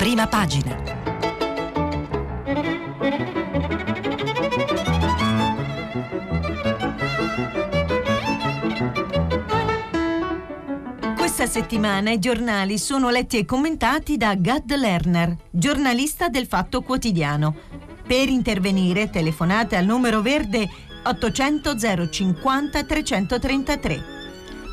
prima pagina. Questa settimana i giornali sono letti e commentati da Gad Lerner, giornalista del Fatto Quotidiano. Per intervenire telefonate al numero verde 800 050 333.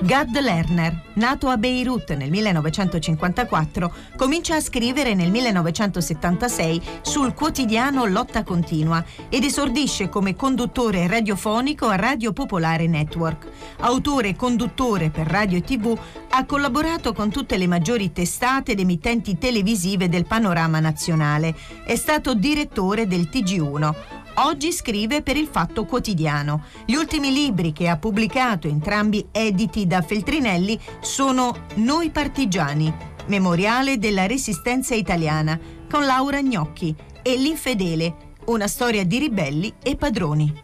Gad Lerner, nato a Beirut nel 1954, comincia a scrivere nel 1976 sul quotidiano Lotta Continua ed esordisce come conduttore radiofonico a Radio Popolare Network. Autore e conduttore per radio e tv, ha collaborato con tutte le maggiori testate ed emittenti televisive del panorama nazionale. È stato direttore del TG1. Oggi scrive per il Fatto Quotidiano. Gli ultimi libri che ha pubblicato, entrambi editi da Feltrinelli, sono Noi partigiani, Memoriale della Resistenza Italiana, con Laura Gnocchi, e L'Infedele, una storia di ribelli e padroni.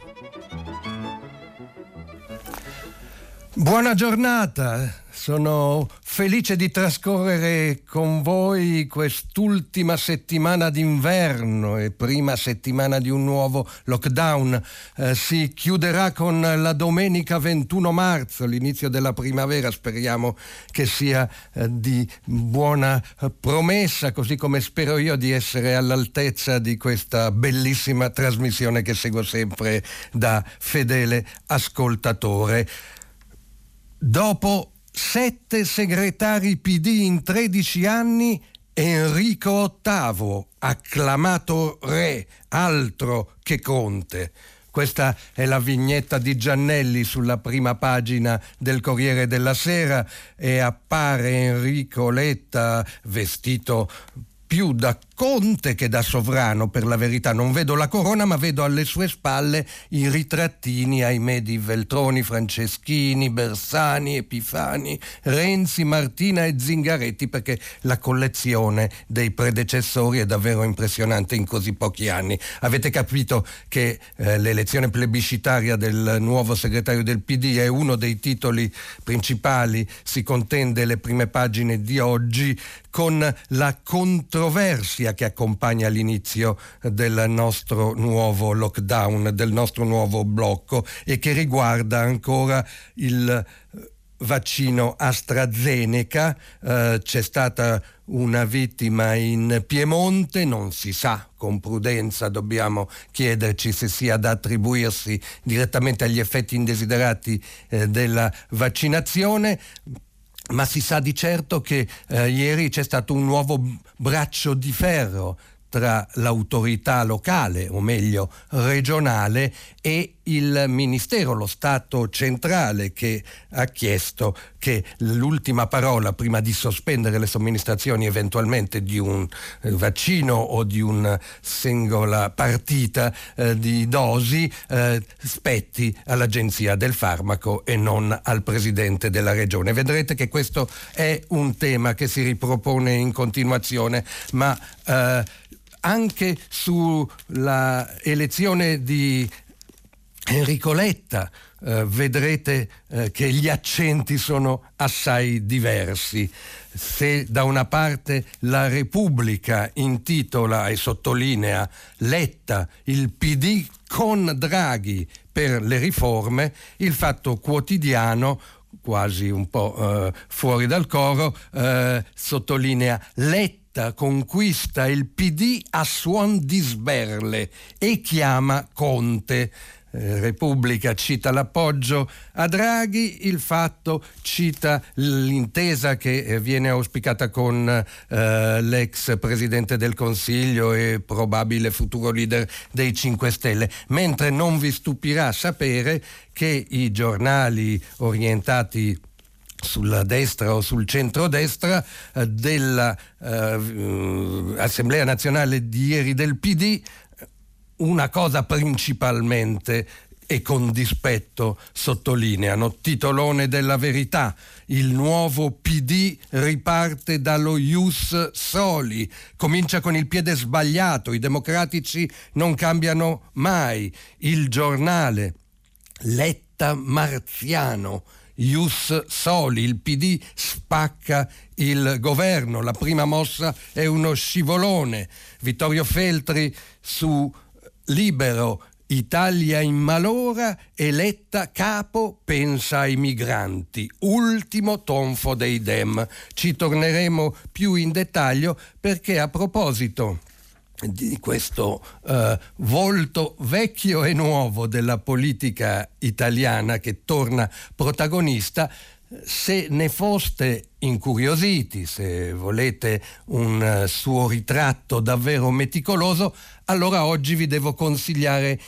Buona giornata, sono felice di trascorrere con voi quest'ultima settimana d'inverno e prima settimana di un nuovo lockdown. Eh, si chiuderà con la domenica 21 marzo, l'inizio della primavera. Speriamo che sia eh, di buona promessa, così come spero io di essere all'altezza di questa bellissima trasmissione che seguo sempre da fedele ascoltatore. Dopo sette segretari PD in 13 anni, Enrico VIII, acclamato re, altro che conte. Questa è la vignetta di Giannelli sulla prima pagina del Corriere della Sera e appare Enrico Letta vestito più da conte che da sovrano, per la verità. Non vedo la corona, ma vedo alle sue spalle i ritrattini, ahimè, di Veltroni, Franceschini, Bersani, Epifani, Renzi, Martina e Zingaretti, perché la collezione dei predecessori è davvero impressionante in così pochi anni. Avete capito che eh, l'elezione plebiscitaria del nuovo segretario del PD è uno dei titoli principali, si contende le prime pagine di oggi con la controversia che accompagna l'inizio del nostro nuovo lockdown, del nostro nuovo blocco e che riguarda ancora il eh, vaccino AstraZeneca. Eh, c'è stata una vittima in Piemonte, non si sa, con prudenza dobbiamo chiederci se sia da attribuirsi direttamente agli effetti indesiderati eh, della vaccinazione ma si sa di certo che eh, ieri c'è stato un nuovo braccio di ferro tra l'autorità locale, o meglio regionale, e il Ministero, lo Stato centrale, che ha chiesto che l'ultima parola prima di sospendere le somministrazioni eventualmente di un eh, vaccino o di una singola partita eh, di dosi eh, spetti all'Agenzia del Farmaco e non al Presidente della Regione. Vedrete che questo è un tema che si ripropone in continuazione, ma eh, anche sulla elezione di Enrico Letta eh, vedrete eh, che gli accenti sono assai diversi. Se da una parte la Repubblica intitola e sottolinea Letta il PD con Draghi per le riforme, il fatto quotidiano quasi un po' eh, fuori dal coro, eh, sottolinea Letta conquista il PD a suon di sberle e chiama Conte. Eh, Repubblica cita l'appoggio a Draghi, il fatto cita l'intesa che eh, viene auspicata con eh, l'ex Presidente del Consiglio e probabile futuro leader dei 5 Stelle, mentre non vi stupirà sapere che i giornali orientati sulla destra o sul centrodestra eh, dell'Assemblea eh, nazionale di ieri del PD una cosa principalmente e con dispetto sottolineano. Titolone della verità. Il nuovo PD riparte dallo Ius Soli. Comincia con il piede sbagliato. I democratici non cambiano mai. Il giornale Letta marziano. Ius Soli, il PD spacca il governo, la prima mossa è uno scivolone. Vittorio Feltri su Libero, Italia in malora, eletta capo, pensa ai migranti. Ultimo tonfo dei Dem. Ci torneremo più in dettaglio perché a proposito di questo uh, volto vecchio e nuovo della politica italiana che torna protagonista, se ne foste incuriositi, se volete un uh, suo ritratto davvero meticoloso, allora oggi vi devo consigliare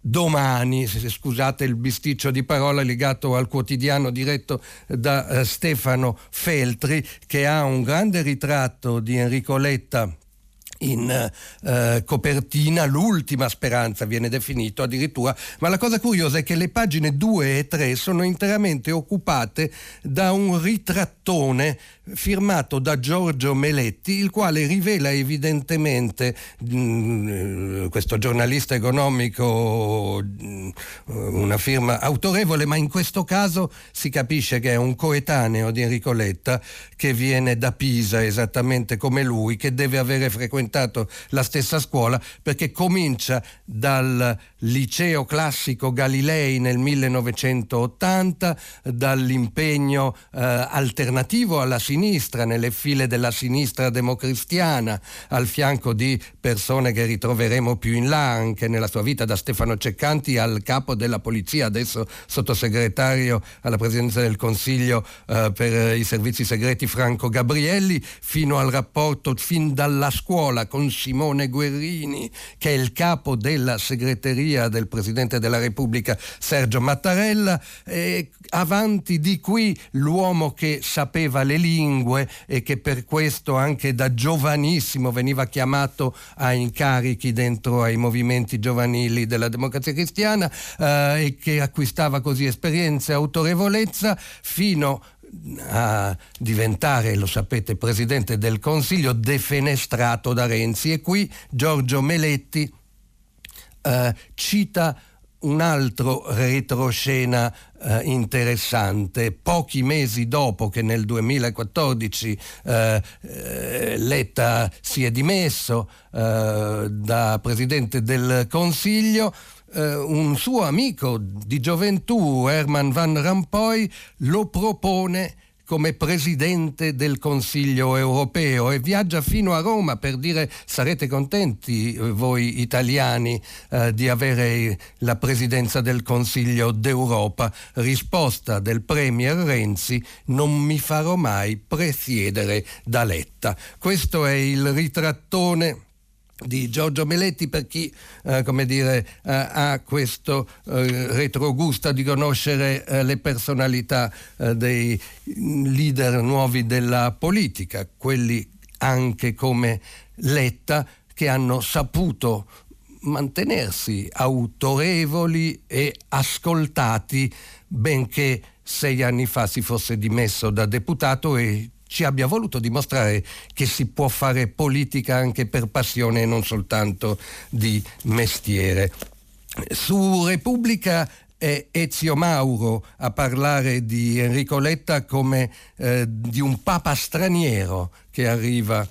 domani, se scusate il bisticcio di parola legato al quotidiano diretto da uh, Stefano Feltri, che ha un grande ritratto di Enrico Letta in eh, copertina l'ultima speranza viene definito addirittura, ma la cosa curiosa è che le pagine 2 e 3 sono interamente occupate da un ritrattone firmato da Giorgio Meletti, il quale rivela evidentemente mh, mm, questo giornalista economico mh, mm, una firma autorevole, ma in questo caso si capisce che è un coetaneo di Enrico Letta che viene da Pisa esattamente come lui, che deve avere frequentato la stessa scuola perché comincia dal liceo classico Galilei nel 1980, dall'impegno eh, alternativo alla sinistra, nelle file della sinistra democristiana, al fianco di persone che ritroveremo più in là anche nella sua vita, da Stefano Ceccanti al capo della polizia, adesso sottosegretario alla presidenza del Consiglio eh, per i servizi segreti Franco Gabrielli, fino al rapporto fin dalla scuola con Simone Guerrini, che è il capo della segreteria del Presidente della Repubblica Sergio Mattarella, e avanti di qui l'uomo che sapeva le lingue, e che per questo anche da giovanissimo veniva chiamato a incarichi dentro ai movimenti giovanili della democrazia cristiana eh, e che acquistava così esperienza e autorevolezza fino a diventare, lo sapete, presidente del Consiglio defenestrato da Renzi. E qui Giorgio Meletti eh, cita un altro retroscena eh, interessante. Pochi mesi dopo che nel 2014 eh, eh, Letta si è dimesso eh, da Presidente del Consiglio, eh, un suo amico di gioventù, Herman Van Rompuy, lo propone come presidente del Consiglio europeo e viaggia fino a Roma per dire sarete contenti eh, voi italiani eh, di avere la presidenza del Consiglio d'Europa. Risposta del Premier Renzi non mi farò mai presiedere da Letta. Questo è il ritrattone di Giorgio Meletti per chi eh, come dire, eh, ha questo eh, retrogusto di conoscere eh, le personalità eh, dei leader nuovi della politica, quelli anche come Letta che hanno saputo mantenersi autorevoli e ascoltati benché sei anni fa si fosse dimesso da deputato e ci abbia voluto dimostrare che si può fare politica anche per passione e non soltanto di mestiere. Su Repubblica è Ezio Mauro a parlare di Enrico Letta come eh, di un papa straniero che arriva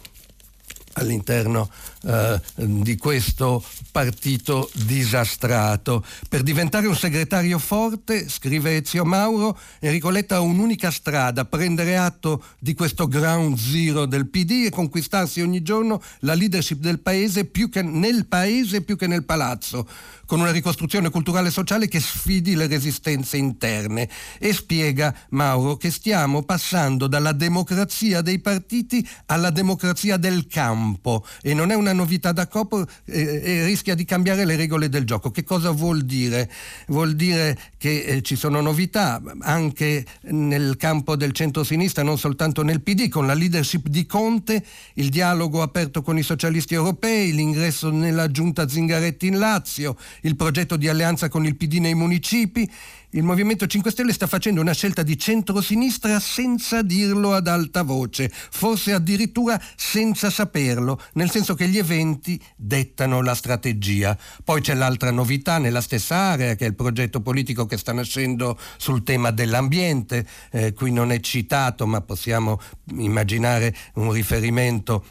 all'interno eh, di questo partito disastrato. Per diventare un segretario forte, scrive Ezio Mauro, Enrico Letta ha un'unica strada, prendere atto di questo ground zero del PD e conquistarsi ogni giorno la leadership del paese più che nel paese più che nel palazzo con una ricostruzione culturale e sociale che sfidi le resistenze interne e spiega Mauro che stiamo passando dalla democrazia dei partiti alla democrazia del campo e non è una novità da capo eh, e rischia di cambiare le regole del gioco. Che cosa vuol dire? Vuol dire che eh, ci sono novità anche nel campo del centro-sinistra, non soltanto nel PD, con la leadership di Conte, il dialogo aperto con i socialisti europei, l'ingresso nella giunta Zingaretti in Lazio, il progetto di alleanza con il PD nei municipi, il Movimento 5 Stelle sta facendo una scelta di centrosinistra senza dirlo ad alta voce, forse addirittura senza saperlo, nel senso che gli eventi dettano la strategia. Poi c'è l'altra novità nella stessa area, che è il progetto politico che sta nascendo sul tema dell'ambiente. Eh, qui non è citato, ma possiamo immaginare un riferimento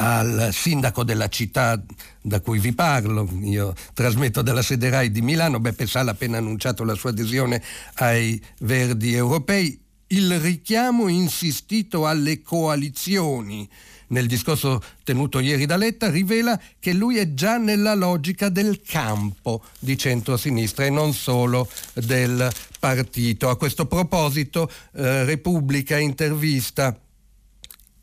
al sindaco della città da cui vi parlo, io trasmetto dalla sede RAI di Milano, Beppe Sala ha appena annunciato la sua adesione ai Verdi europei, il richiamo insistito alle coalizioni. Nel discorso tenuto ieri da Letta rivela che lui è già nella logica del campo di centro-sinistra e non solo del partito. A questo proposito eh, Repubblica intervista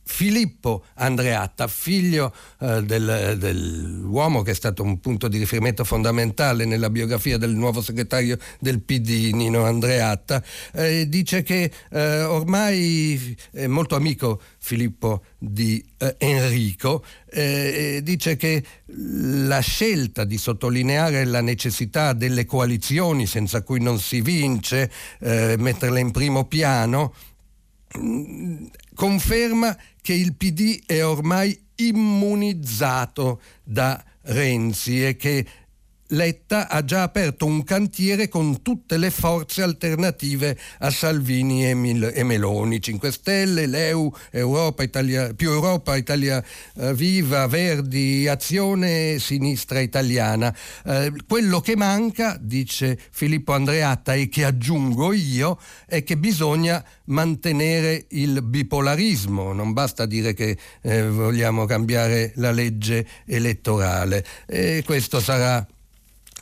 Filippo Andreatta, figlio eh, del, dell'uomo che è stato un punto di riferimento fondamentale nella biografia del nuovo segretario del PD Nino Andreatta, eh, dice che eh, ormai è molto amico Filippo di eh, Enrico, eh, dice che la scelta di sottolineare la necessità delle coalizioni senza cui non si vince, eh, metterle in primo piano, conferma che il PD è ormai immunizzato da Renzi e che Letta ha già aperto un cantiere con tutte le forze alternative a Salvini e, Mil- e Meloni, 5 Stelle, l'EU, Europa, Italia, più Europa, Italia eh, Viva, Verdi, Azione, Sinistra Italiana. Eh, quello che manca, dice Filippo Andreatta e che aggiungo io, è che bisogna mantenere il bipolarismo, non basta dire che eh, vogliamo cambiare la legge elettorale. E questo sarà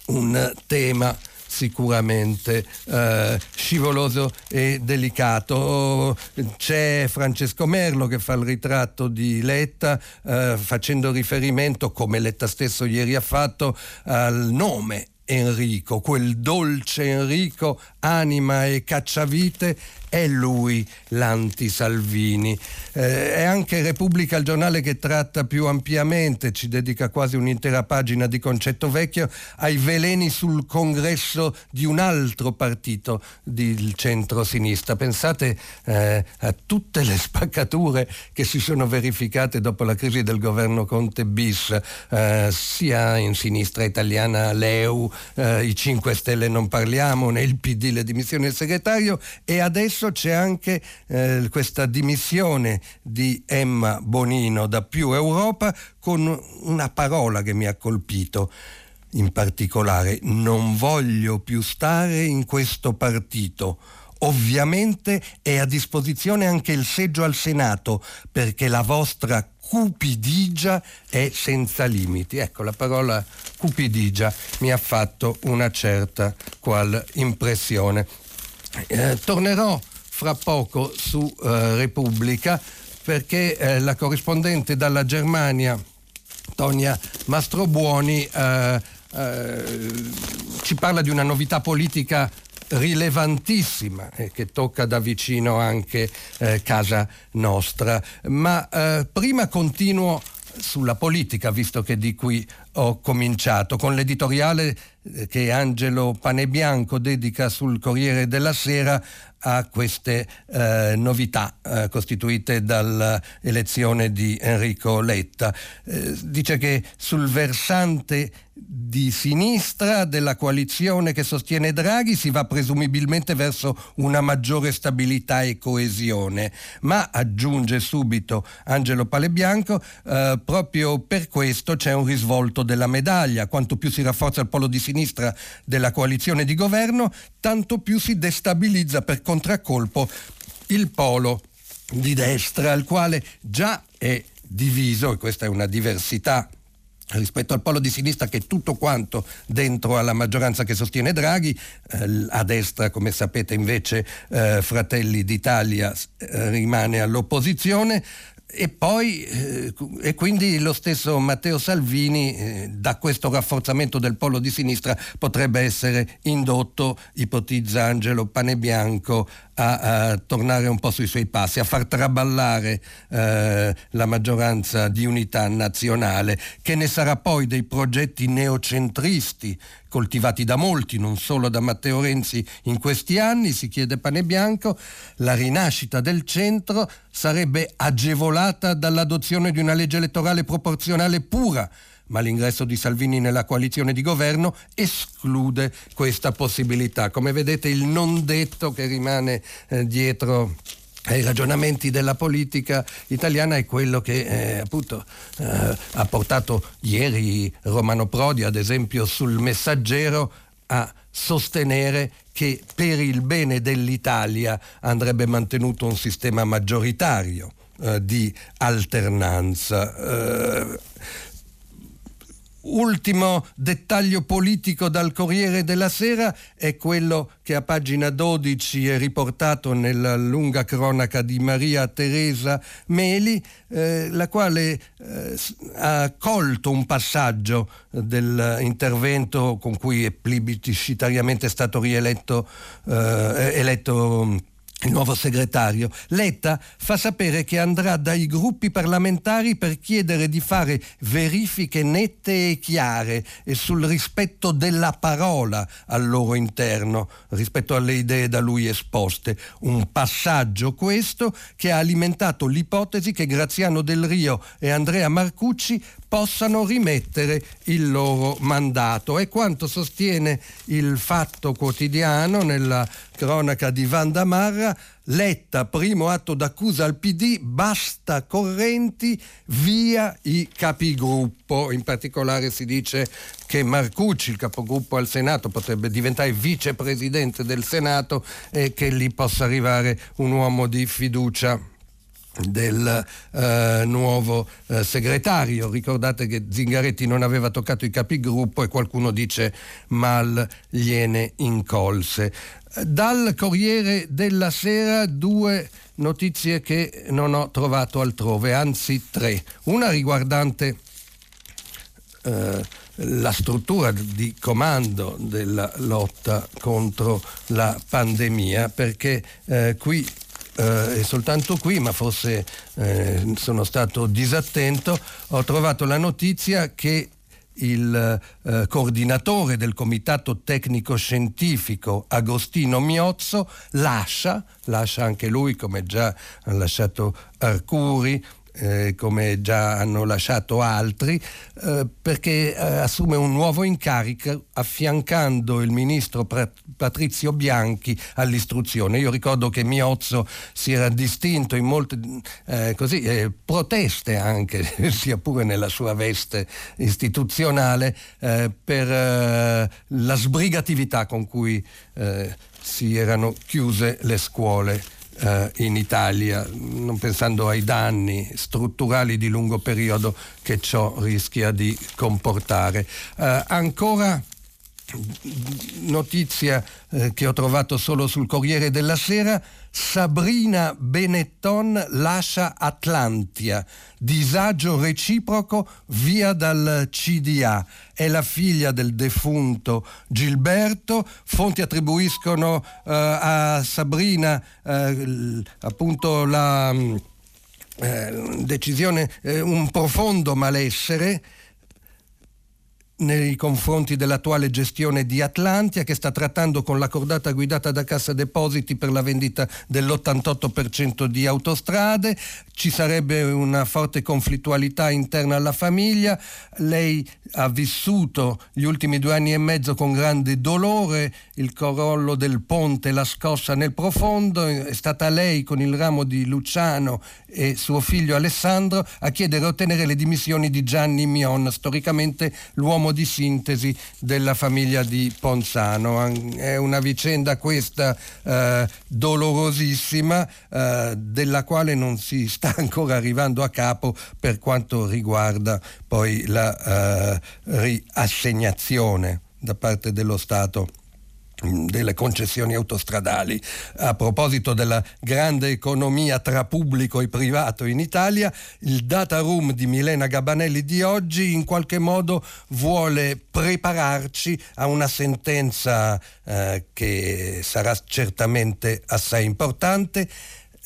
un tema sicuramente eh, scivoloso e delicato. C'è Francesco Merlo che fa il ritratto di Letta eh, facendo riferimento, come Letta stesso ieri ha fatto, al nome Enrico, quel dolce Enrico, anima e cacciavite, è lui l'anti-Salvini. Eh, è anche Repubblica il giornale che tratta più ampiamente, ci dedica quasi un'intera pagina di concetto vecchio, ai veleni sul congresso di un altro partito del centro-sinistra. Pensate eh, a tutte le spaccature che si sono verificate dopo la crisi del governo Conte bis, eh, sia in sinistra italiana l'EU, eh, i 5 Stelle non parliamo, né il PD le dimissioni del segretario e adesso c'è anche eh, questa dimissione di Emma Bonino da più Europa con una parola che mi ha colpito in particolare, non voglio più stare in questo partito. Ovviamente è a disposizione anche il seggio al Senato perché la vostra cupidigia è senza limiti. Ecco, la parola cupidigia mi ha fatto una certa qual impressione. Eh, tornerò fra poco su eh, Repubblica perché eh, la corrispondente dalla Germania, Tonia Mastrobuoni, eh, eh, ci parla di una novità politica rilevantissima e che tocca da vicino anche eh, casa nostra. Ma eh, prima continuo sulla politica, visto che di qui ho cominciato, con l'editoriale eh, che Angelo Panebianco dedica sul Corriere della Sera a queste eh, novità eh, costituite dall'elezione di Enrico Letta. Eh, dice che sul versante di sinistra della coalizione che sostiene Draghi si va presumibilmente verso una maggiore stabilità e coesione, ma aggiunge subito Angelo Palebianco, eh, proprio per questo c'è un risvolto della medaglia, quanto più si rafforza il polo di sinistra della coalizione di governo, tanto più si destabilizza per contraccolpo il polo di destra, al quale già è diviso, e questa è una diversità rispetto al polo di sinistra che tutto quanto dentro alla maggioranza che sostiene Draghi, eh, a destra come sapete invece eh, Fratelli d'Italia eh, rimane all'opposizione, e poi eh, e quindi lo stesso Matteo Salvini eh, da questo rafforzamento del polo di sinistra potrebbe essere indotto, ipotizza Angelo Panebianco, a, a, tornare un po' sui suoi passi, a far traballare eh, la maggioranza di unità nazionale, che ne sarà poi dei progetti neocentristi coltivati da molti, non solo da Matteo Renzi in questi anni, si chiede pane bianco, la rinascita del centro sarebbe agevolata dall'adozione di una legge elettorale proporzionale pura ma l'ingresso di Salvini nella coalizione di governo esclude questa possibilità. Come vedete il non detto che rimane eh, dietro ai ragionamenti della politica italiana è quello che eh, appunto eh, ha portato ieri Romano Prodi ad esempio sul messaggero a sostenere che per il bene dell'Italia andrebbe mantenuto un sistema maggioritario eh, di alternanza. Ultimo dettaglio politico dal Corriere della Sera è quello che a pagina 12 è riportato nella lunga cronaca di Maria Teresa Meli, eh, la quale eh, ha colto un passaggio dell'intervento con cui è plebiscitariamente stato rieletto eh, eletto il nuovo segretario, Letta fa sapere che andrà dai gruppi parlamentari per chiedere di fare verifiche nette e chiare e sul rispetto della parola al loro interno rispetto alle idee da lui esposte. Un passaggio questo che ha alimentato l'ipotesi che Graziano Del Rio e Andrea Marcucci possano rimettere il loro mandato. È quanto sostiene il Fatto Quotidiano nella cronaca di Vandamarra. Letta, primo atto d'accusa al PD, basta correnti, via i capigruppo. In particolare si dice che Marcucci, il capogruppo al Senato, potrebbe diventare vicepresidente del Senato e che lì possa arrivare un uomo di fiducia del eh, nuovo eh, segretario. Ricordate che Zingaretti non aveva toccato i capigruppo e qualcuno dice mal gliene incolse. Dal Corriere della Sera due notizie che non ho trovato altrove, anzi tre. Una riguardante eh, la struttura di comando della lotta contro la pandemia, perché eh, qui eh, soltanto qui, ma forse eh, sono stato disattento, ho trovato la notizia che il eh, coordinatore del comitato tecnico scientifico Agostino Miozzo lascia, lascia anche lui come già ha lasciato Arcuri, eh, come già hanno lasciato altri, eh, perché eh, assume un nuovo incarico affiancando il ministro Patrizio Bianchi all'istruzione. Io ricordo che Miozzo si era distinto in molte eh, così, eh, proteste anche, sia pure nella sua veste istituzionale, eh, per la sbrigatività con cui si erano chiuse le scuole eh, in Italia, non pensando ai danni strutturali di lungo periodo che ciò rischia di comportare. Eh, ancora notizia eh, che ho trovato solo sul Corriere della Sera, Sabrina Benetton lascia Atlantia, disagio reciproco via dal CDA. È la figlia del defunto Gilberto, fonti attribuiscono eh, a Sabrina eh, appunto la eh, decisione, eh, un profondo malessere nei confronti dell'attuale gestione di Atlantia che sta trattando con la cordata guidata da Cassa Depositi per la vendita dell'88% di autostrade, ci sarebbe una forte conflittualità interna alla famiglia, lei ha vissuto gli ultimi due anni e mezzo con grande dolore il crollo del ponte, la scossa nel profondo, è stata lei con il ramo di Luciano e suo figlio Alessandro a chiedere e ottenere le dimissioni di Gianni Mion, storicamente l'uomo uomo di sintesi della famiglia di Ponzano. È una vicenda questa eh, dolorosissima eh, della quale non si sta ancora arrivando a capo per quanto riguarda poi la eh, riassegnazione da parte dello Stato delle concessioni autostradali. A proposito della grande economia tra pubblico e privato in Italia, il data room di Milena Gabanelli di oggi in qualche modo vuole prepararci a una sentenza eh, che sarà certamente assai importante,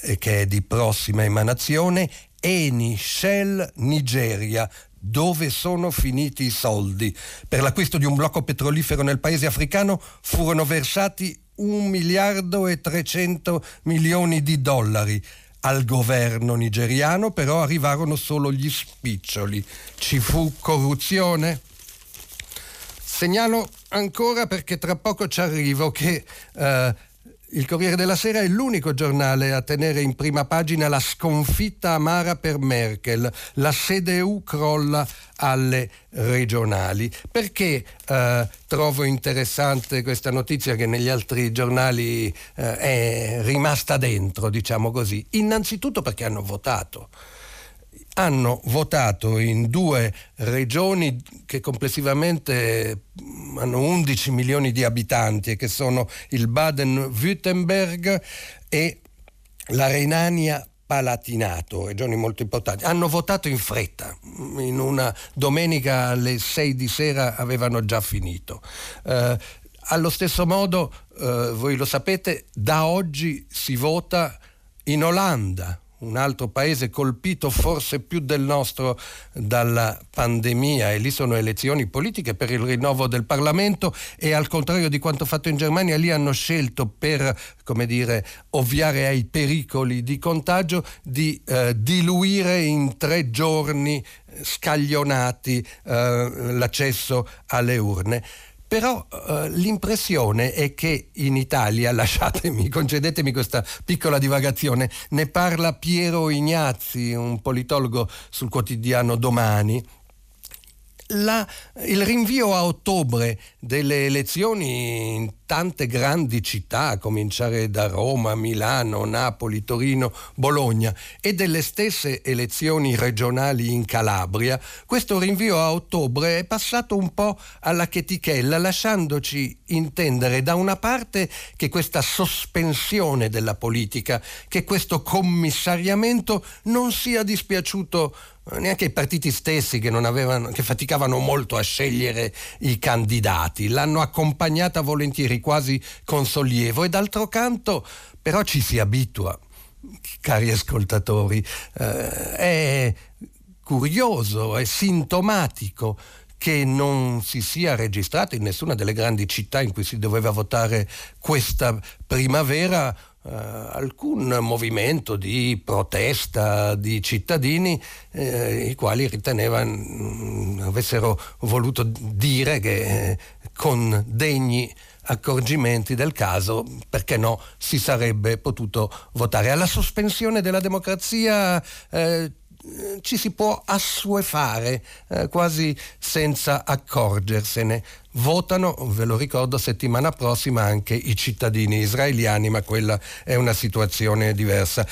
e che è di prossima emanazione, Eni Shell Nigeria dove sono finiti i soldi. Per l'acquisto di un blocco petrolifero nel paese africano furono versati un miliardo e 300 milioni di dollari. Al governo nigeriano però arrivarono solo gli spiccioli. Ci fu corruzione? Segnalo ancora perché tra poco ci arrivo che eh, il Corriere della Sera è l'unico giornale a tenere in prima pagina la sconfitta amara per Merkel. La CDU crolla alle regionali. Perché eh, trovo interessante questa notizia che negli altri giornali eh, è rimasta dentro, diciamo così? Innanzitutto perché hanno votato hanno votato in due regioni che complessivamente hanno 11 milioni di abitanti e che sono il Baden-Württemberg e la Renania Palatinato, regioni molto importanti, hanno votato in fretta, in una domenica alle 6 di sera avevano già finito. Eh, allo stesso modo, eh, voi lo sapete, da oggi si vota in Olanda, un altro paese colpito forse più del nostro dalla pandemia e lì sono elezioni politiche per il rinnovo del Parlamento e al contrario di quanto fatto in Germania lì hanno scelto per come dire ovviare ai pericoli di contagio di eh, diluire in tre giorni scaglionati eh, l'accesso alle urne. Però eh, l'impressione è che in Italia, lasciatemi, concedetemi questa piccola divagazione, ne parla Piero Ignazzi, un politologo sul quotidiano Domani, la, il rinvio a ottobre delle elezioni in tante grandi città, a cominciare da Roma, Milano, Napoli, Torino, Bologna, e delle stesse elezioni regionali in Calabria, questo rinvio a ottobre è passato un po' alla chetichella, lasciandoci intendere da una parte che questa sospensione della politica, che questo commissariamento non sia dispiaciuto neanche ai partiti stessi che, avevano, che faticavano molto a scegliere i candidati, l'hanno accompagnata volentieri, quasi con sollievo. E d'altro canto però ci si abitua, cari ascoltatori, eh, è curioso, è sintomatico che non si sia registrato in nessuna delle grandi città in cui si doveva votare questa primavera Uh, alcun movimento di protesta di cittadini eh, i quali ritenevano mm, avessero voluto dire che eh, con degni accorgimenti del caso, perché no, si sarebbe potuto votare. Alla sospensione della democrazia eh, ci si può assuefare eh, quasi senza accorgersene. Votano, ve lo ricordo, settimana prossima anche i cittadini israeliani, ma quella è una situazione diversa.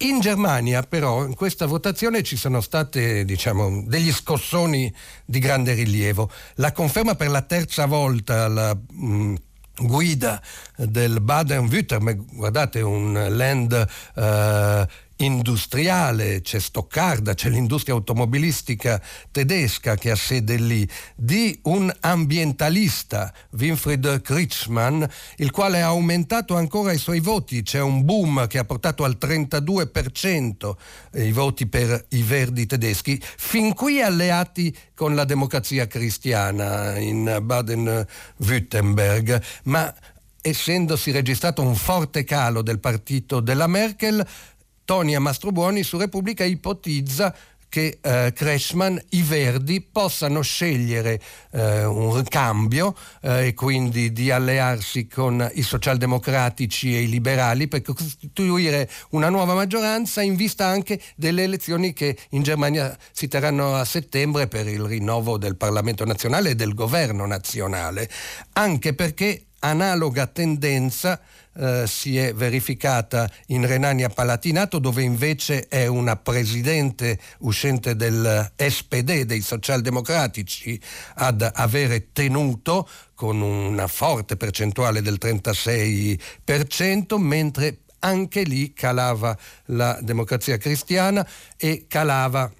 In Germania però in questa votazione ci sono stati diciamo, degli scossoni di grande rilievo. La conferma per la terza volta alla mh, guida del Baden-Württemberg, guardate un land eh, industriale, c'è Stoccarda, c'è l'industria automobilistica tedesca che ha sede lì, di un ambientalista, Winfried Kritschmann, il quale ha aumentato ancora i suoi voti, c'è un boom che ha portato al 32% i voti per i verdi tedeschi, fin qui alleati con la democrazia cristiana in Baden-Württemberg, ma essendosi registrato un forte calo del partito della Merkel, Tonia Mastrobuoni su Repubblica ipotizza che eh, Kretschmann, i Verdi, possano scegliere eh, un cambio eh, e quindi di allearsi con i socialdemocratici e i liberali per costituire una nuova maggioranza in vista anche delle elezioni che in Germania si terranno a settembre per il rinnovo del Parlamento nazionale e del governo nazionale, anche perché analoga tendenza eh, si è verificata in Renania Palatinato dove invece è una presidente uscente del SPD, dei socialdemocratici, ad avere tenuto con una forte percentuale del 36%, mentre anche lì calava la democrazia cristiana e calava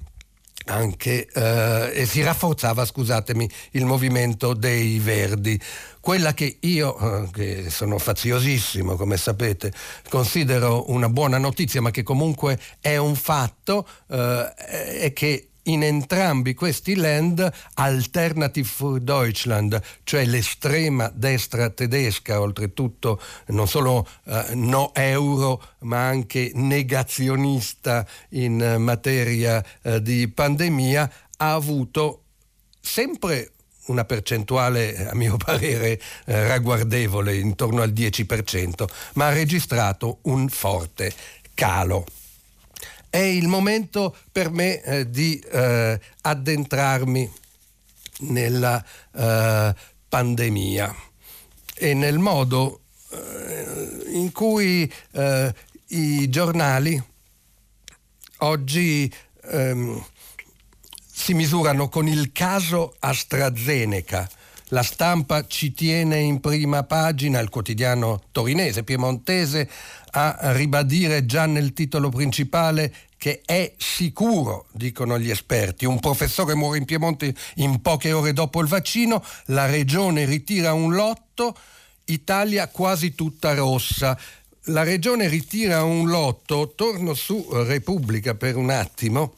anche eh, e si rafforzava, scusatemi, il movimento dei Verdi. Quella che io, eh, che sono faziosissimo, come sapete, considero una buona notizia, ma che comunque è un fatto, eh, è che in entrambi questi land Alternative for Deutschland, cioè l'estrema destra tedesca, oltretutto non solo eh, no euro ma anche negazionista in materia eh, di pandemia, ha avuto sempre una percentuale, a mio parere, eh, ragguardevole, intorno al 10%, ma ha registrato un forte calo. È il momento per me eh, di eh, addentrarmi nella eh, pandemia e nel modo eh, in cui eh, i giornali oggi ehm, si misurano con il caso AstraZeneca. La stampa ci tiene in prima pagina, il quotidiano torinese, piemontese, a ribadire già nel titolo principale che è sicuro, dicono gli esperti. Un professore muore in Piemonte in poche ore dopo il vaccino, la regione ritira un lotto, Italia quasi tutta rossa. La regione ritira un lotto, torno su Repubblica per un attimo,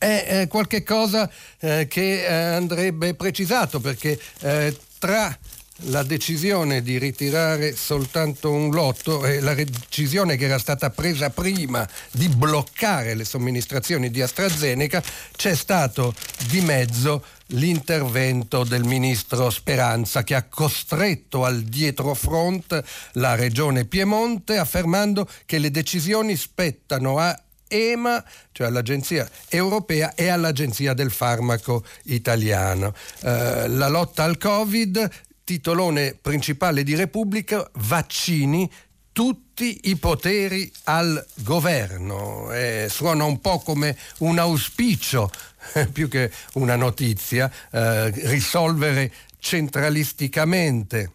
è eh, qualcosa eh, che eh, andrebbe precisato perché eh, tra la decisione di ritirare soltanto un lotto e la decisione che era stata presa prima di bloccare le somministrazioni di AstraZeneca, c'è stato di mezzo l'intervento del ministro Speranza che ha costretto al dietrofront la regione Piemonte affermando che le decisioni spettano a EMA, cioè all'Agenzia europea e all'Agenzia del farmaco italiano. Eh, la lotta al Covid titolone principale di Repubblica, vaccini, tutti i poteri al governo. Eh, suona un po' come un auspicio più che una notizia, eh, risolvere centralisticamente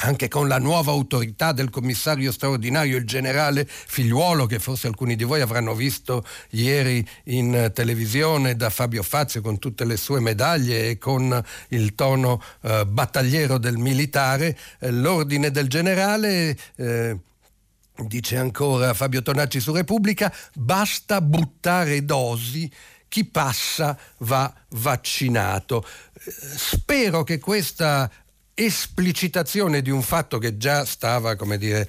anche con la nuova autorità del commissario straordinario, il generale Figliuolo, che forse alcuni di voi avranno visto ieri in televisione da Fabio Fazio con tutte le sue medaglie e con il tono eh, battagliero del militare, eh, l'ordine del generale... Eh, dice ancora Fabio Tonacci su Repubblica, basta buttare dosi chi passa va vaccinato. Eh, spero che questa esplicitazione di un fatto che già stava, come dire,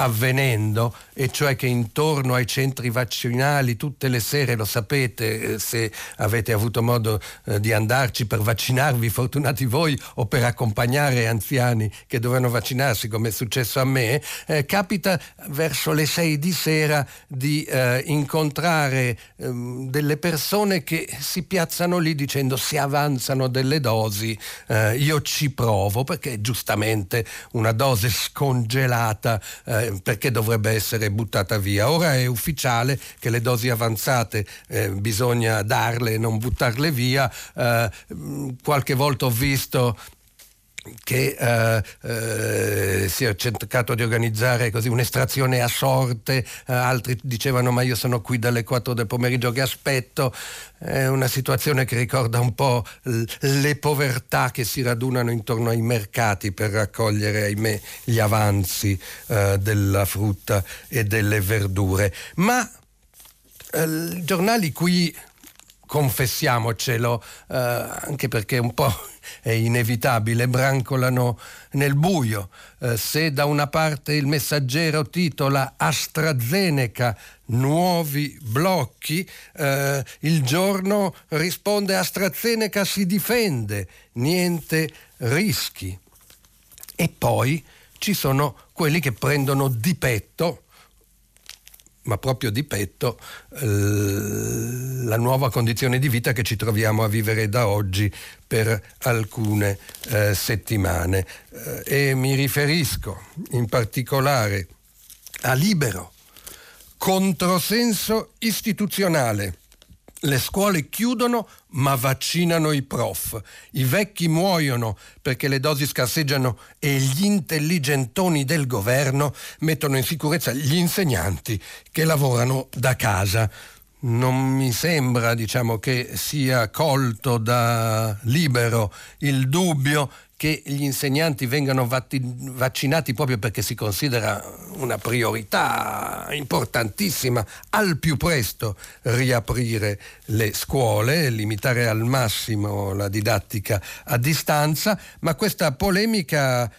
avvenendo, e cioè che intorno ai centri vaccinali tutte le sere, lo sapete, eh, se avete avuto modo eh, di andarci per vaccinarvi, fortunati voi, o per accompagnare anziani che dovevano vaccinarsi, come è successo a me, eh, capita verso le sei di sera di eh, incontrare ehm, delle persone che si piazzano lì dicendo se avanzano delle dosi eh, io ci provo, perché giustamente una dose scongelata eh, perché dovrebbe essere buttata via. Ora è ufficiale che le dosi avanzate eh, bisogna darle e non buttarle via. Eh, qualche volta ho visto che eh, eh, si è cercato di organizzare così un'estrazione a sorte, eh, altri dicevano ma io sono qui dalle 4 del pomeriggio che aspetto, è una situazione che ricorda un po' le povertà che si radunano intorno ai mercati per raccogliere, ahimè, gli avanzi eh, della frutta e delle verdure. Ma eh, i giornali qui confessiamocelo, eh, anche perché un po' è inevitabile, brancolano nel buio. Eh, se da una parte il messaggero titola AstraZeneca nuovi blocchi, eh, il giorno risponde AstraZeneca si difende, niente rischi. E poi ci sono quelli che prendono di petto ma proprio di petto eh, la nuova condizione di vita che ci troviamo a vivere da oggi per alcune eh, settimane. Eh, e mi riferisco in particolare a Libero, controsenso istituzionale. Le scuole chiudono ma vaccinano i prof. I vecchi muoiono perché le dosi scarseggiano e gli intelligentoni del governo mettono in sicurezza gli insegnanti che lavorano da casa. Non mi sembra, diciamo, che sia colto da libero il dubbio che gli insegnanti vengano vaccinati proprio perché si considera una priorità importantissima. Al più presto riaprire le scuole, limitare al massimo la didattica a distanza, ma questa polemica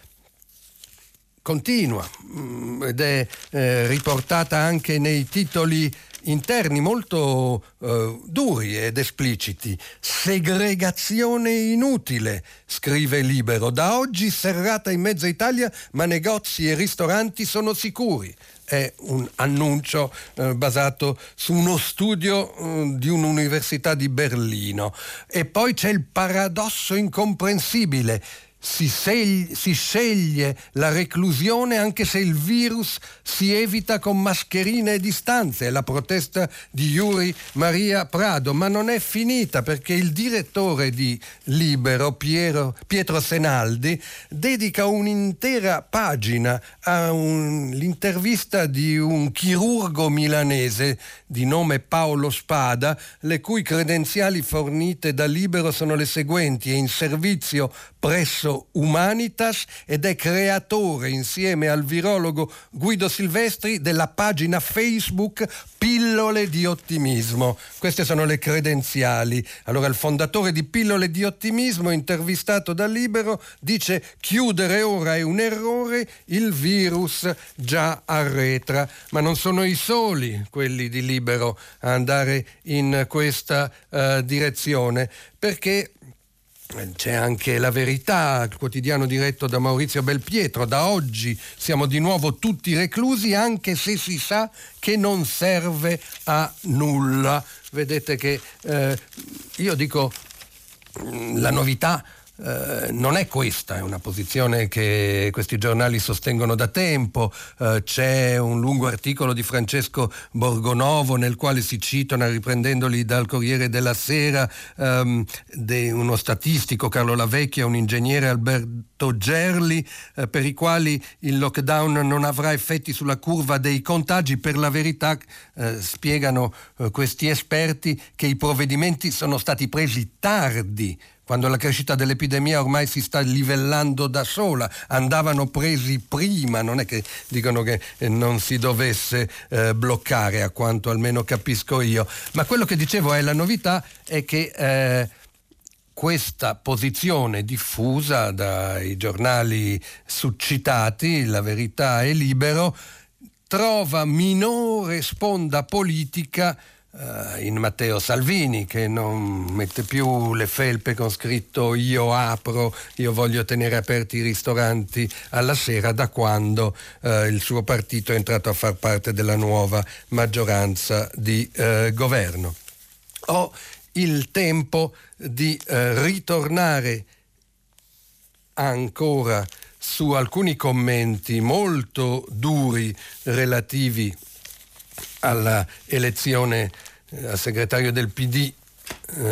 continua mm, ed è eh, riportata anche nei titoli interni molto eh, duri ed espliciti. Segregazione inutile, scrive Libero. Da oggi serrata in mezza Italia, ma negozi e ristoranti sono sicuri. È un annuncio eh, basato su uno studio eh, di un'università di Berlino. E poi c'è il paradosso incomprensibile si, segli, si, sceglie la reclusione anche se il virus si evita con mascherine e distanze. È la protesta di Yuri Maria Prado, ma non è finita perché il direttore di Libero, Piero, Pietro Senaldi, dedica un'intera pagina all'intervista di un chirurgo milanese di nome Paolo Spada, le cui credenziali fornite da Libero sono le seguenti, è in servizio presso Humanitas ed è creatore insieme al virologo Guido Silvestri della pagina Facebook Pillole di ottimismo. Queste sono le credenziali. Allora il fondatore di Pillole di ottimismo, intervistato da Libero, dice chiudere ora è un errore, il virus già arretra. Ma non sono i soli quelli di Libero a andare in questa uh, direzione, perché c'è anche La Verità, il quotidiano diretto da Maurizio Belpietro. Da oggi siamo di nuovo tutti reclusi, anche se si sa che non serve a nulla. Vedete che eh, io dico la novità eh, non è questa, è una posizione che questi giornali sostengono da tempo. Eh, c'è un lungo articolo di Francesco Borgonovo nel quale si citano, riprendendoli dal Corriere della Sera, ehm, uno statistico Carlo Lavecchia, un ingegnere Alberto Gerli, eh, per i quali il lockdown non avrà effetti sulla curva dei contagi. Per la verità eh, spiegano eh, questi esperti che i provvedimenti sono stati presi tardi quando la crescita dell'epidemia ormai si sta livellando da sola, andavano presi prima, non è che dicono che eh, non si dovesse eh, bloccare, a quanto almeno capisco io, ma quello che dicevo è la novità è che eh, questa posizione diffusa dai giornali succitati, La Verità e Libero, trova minore sponda politica in Matteo Salvini che non mette più le felpe con scritto io apro, io voglio tenere aperti i ristoranti alla sera da quando uh, il suo partito è entrato a far parte della nuova maggioranza di uh, governo. Ho il tempo di ritornare ancora su alcuni commenti molto duri relativi alla elezione eh, a segretario del PD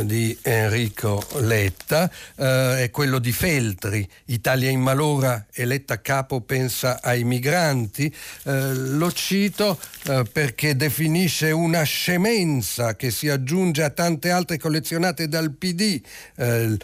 di Enrico Letta eh, è quello di Feltri, Italia in malora e Letta capo pensa ai migranti. Eh, lo cito eh, perché definisce una scemenza che si aggiunge a tante altre collezionate dal PD, eh,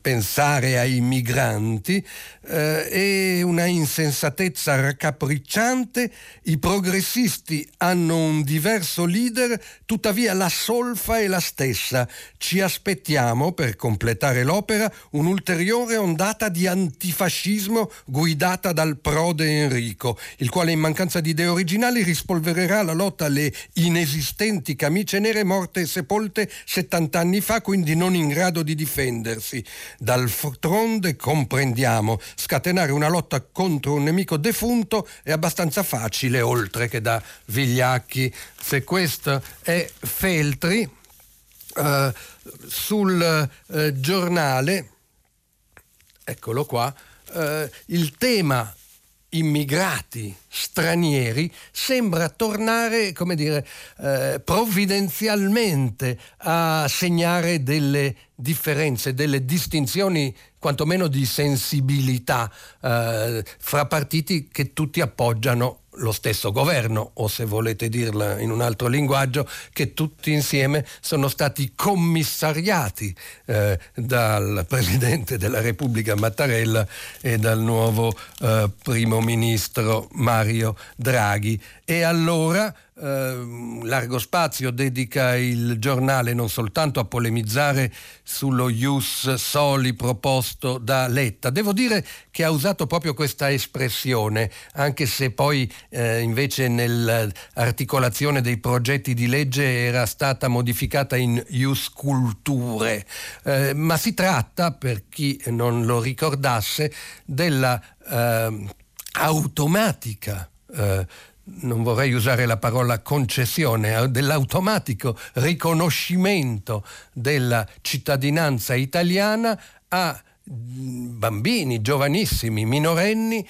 pensare ai migranti, eh, e una insensatezza raccapricciante. I progressisti hanno un diverso leader, tuttavia la solfa è la stessa ci aspettiamo, per completare l'opera, un'ulteriore ondata di antifascismo guidata dal prode Enrico, il quale in mancanza di idee originali rispolvererà la lotta alle inesistenti camicie nere morte e sepolte 70 anni fa, quindi non in grado di difendersi. Dal fronte comprendiamo, scatenare una lotta contro un nemico defunto è abbastanza facile, oltre che da vigliacchi. Se questo è Feltri, uh, sul uh, giornale, eccolo qua, uh, il tema immigrati stranieri sembra tornare, come dire, eh, provvidenzialmente a segnare delle differenze, delle distinzioni quantomeno di sensibilità eh, fra partiti che tutti appoggiano lo stesso governo, o se volete dirla in un altro linguaggio, che tutti insieme sono stati commissariati eh, dal Presidente della Repubblica Mattarella e dal nuovo eh, Primo Ministro Mario Draghi. E allora eh, largo spazio dedica il giornale non soltanto a polemizzare sullo ius soli proposto da Letta. Devo dire che ha usato proprio questa espressione, anche se poi eh, invece nell'articolazione dei progetti di legge era stata modificata in ius culture. Eh, ma si tratta, per chi non lo ricordasse, della eh, automatica eh, non vorrei usare la parola concessione, eh, dell'automatico riconoscimento della cittadinanza italiana a mm, bambini, giovanissimi, minorenni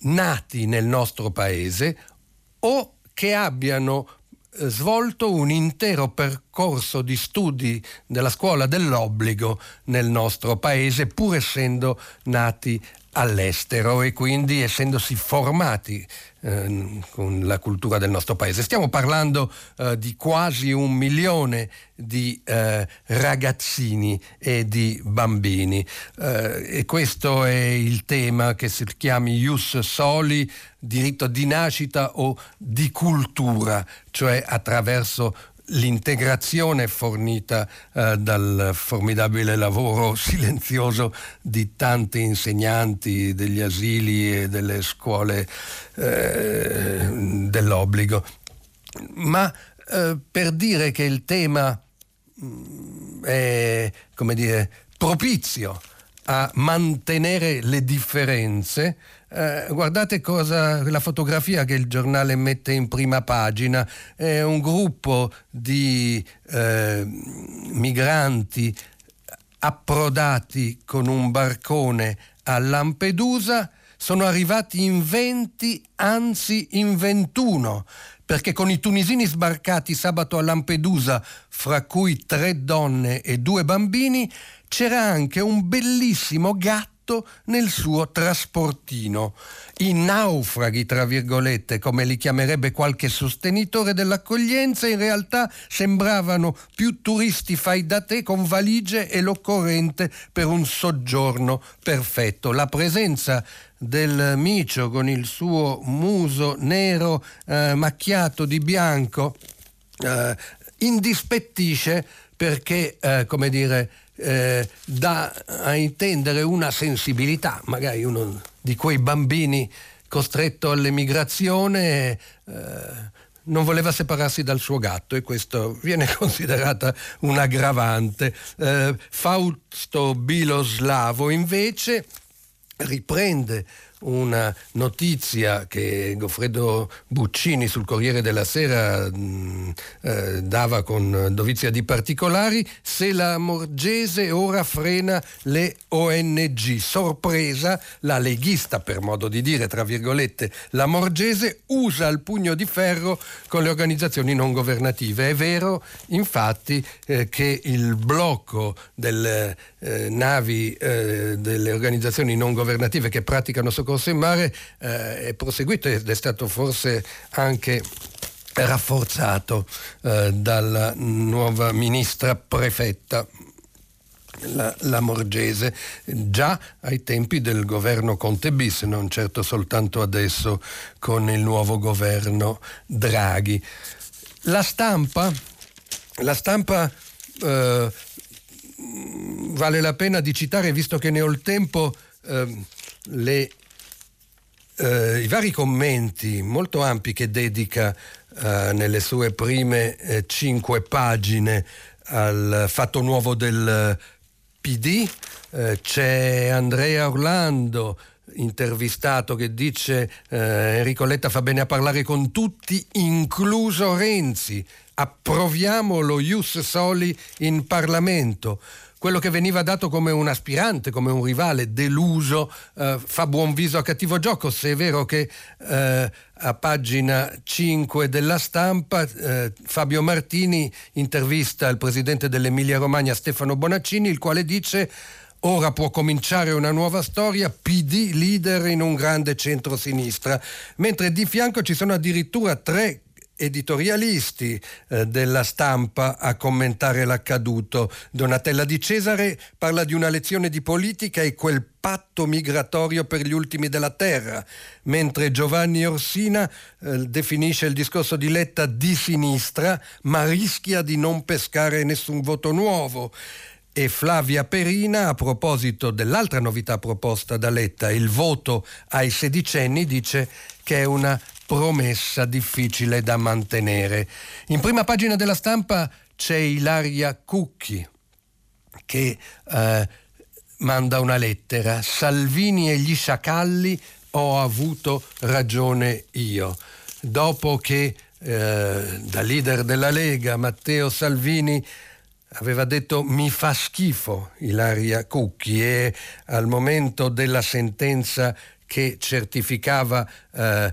nati nel nostro paese o che abbiano eh, svolto un intero percorso di studi della scuola dell'obbligo nel nostro paese, pur essendo nati all'estero e quindi essendosi formati eh, con la cultura del nostro paese. Stiamo parlando eh, di quasi un milione di eh, ragazzini e di bambini eh, e questo è il tema che si chiami Ius Soli, diritto di nascita o di cultura, cioè attraverso l'integrazione fornita eh, dal formidabile lavoro silenzioso di tanti insegnanti degli asili e delle scuole eh, dell'obbligo. Ma eh, per dire che il tema mm, è, come dire, propizio a mantenere le differenze, eh, guardate cosa, la fotografia che il giornale mette in prima pagina, è un gruppo di eh, migranti approdati con un barcone a Lampedusa, sono arrivati in 20, anzi in 21, perché con i tunisini sbarcati sabato a Lampedusa, fra cui tre donne e due bambini, c'era anche un bellissimo gatto nel suo trasportino. I naufraghi, tra virgolette, come li chiamerebbe qualche sostenitore dell'accoglienza, in realtà sembravano più turisti fai da te con valigie e l'occorrente per un soggiorno perfetto. La presenza del micio con il suo muso nero eh, macchiato di bianco eh, indispettisce perché, eh, come dire, eh, dà a intendere una sensibilità, magari uno di quei bambini costretto all'emigrazione eh, non voleva separarsi dal suo gatto e questo viene considerata un'aggravante. Eh, Fausto Biloslavo invece riprende una notizia che Goffredo Buccini sul Corriere della Sera mh, mm, eh, dava con dovizia di particolari, se la Morgese ora frena le ONG. Sorpresa, la leghista, per modo di dire, tra virgolette, la Morgese usa il pugno di ferro con le organizzazioni non governative. È vero, infatti, eh, che il blocco delle eh, navi eh, delle organizzazioni non governative che praticano soccorso soccorso in mare eh, è proseguito ed è stato forse anche rafforzato eh, dalla nuova ministra prefetta la, la, Morgese, già ai tempi del governo Conte bis, non certo soltanto adesso con il nuovo governo Draghi. La stampa, la stampa eh, vale la pena di citare, visto che ne ho il tempo, eh, le eh, i vari commenti molto ampi che dedica eh, nelle sue prime eh, cinque pagine al fatto nuovo del PD, eh, c'è Andrea Orlando intervistato che dice eh, Enrico Letta fa bene a parlare con tutti, incluso Renzi. Approviamo lo Ius Soli in Parlamento quello che veniva dato come un aspirante, come un rivale deluso, eh, fa buon viso a cattivo gioco, se è vero che eh, a pagina 5 della stampa eh, Fabio Martini intervista il presidente dell'Emilia Romagna Stefano Bonaccini, il quale dice Ora può cominciare una nuova storia, PD leader in un grande centro-sinistra, mentre di fianco ci sono addirittura tre editorialisti eh, della stampa a commentare l'accaduto. Donatella Di Cesare parla di una lezione di politica e quel patto migratorio per gli ultimi della terra, mentre Giovanni Orsina eh, definisce il discorso di Letta di sinistra, ma rischia di non pescare nessun voto nuovo. E Flavia Perina, a proposito dell'altra novità proposta da Letta, il voto ai sedicenni, dice che è una promessa difficile da mantenere. In prima pagina della stampa c'è Ilaria Cucchi che eh, manda una lettera. Salvini e gli sciacalli ho avuto ragione io. Dopo che eh, da leader della Lega Matteo Salvini aveva detto mi fa schifo Ilaria Cucchi e al momento della sentenza che certificava eh,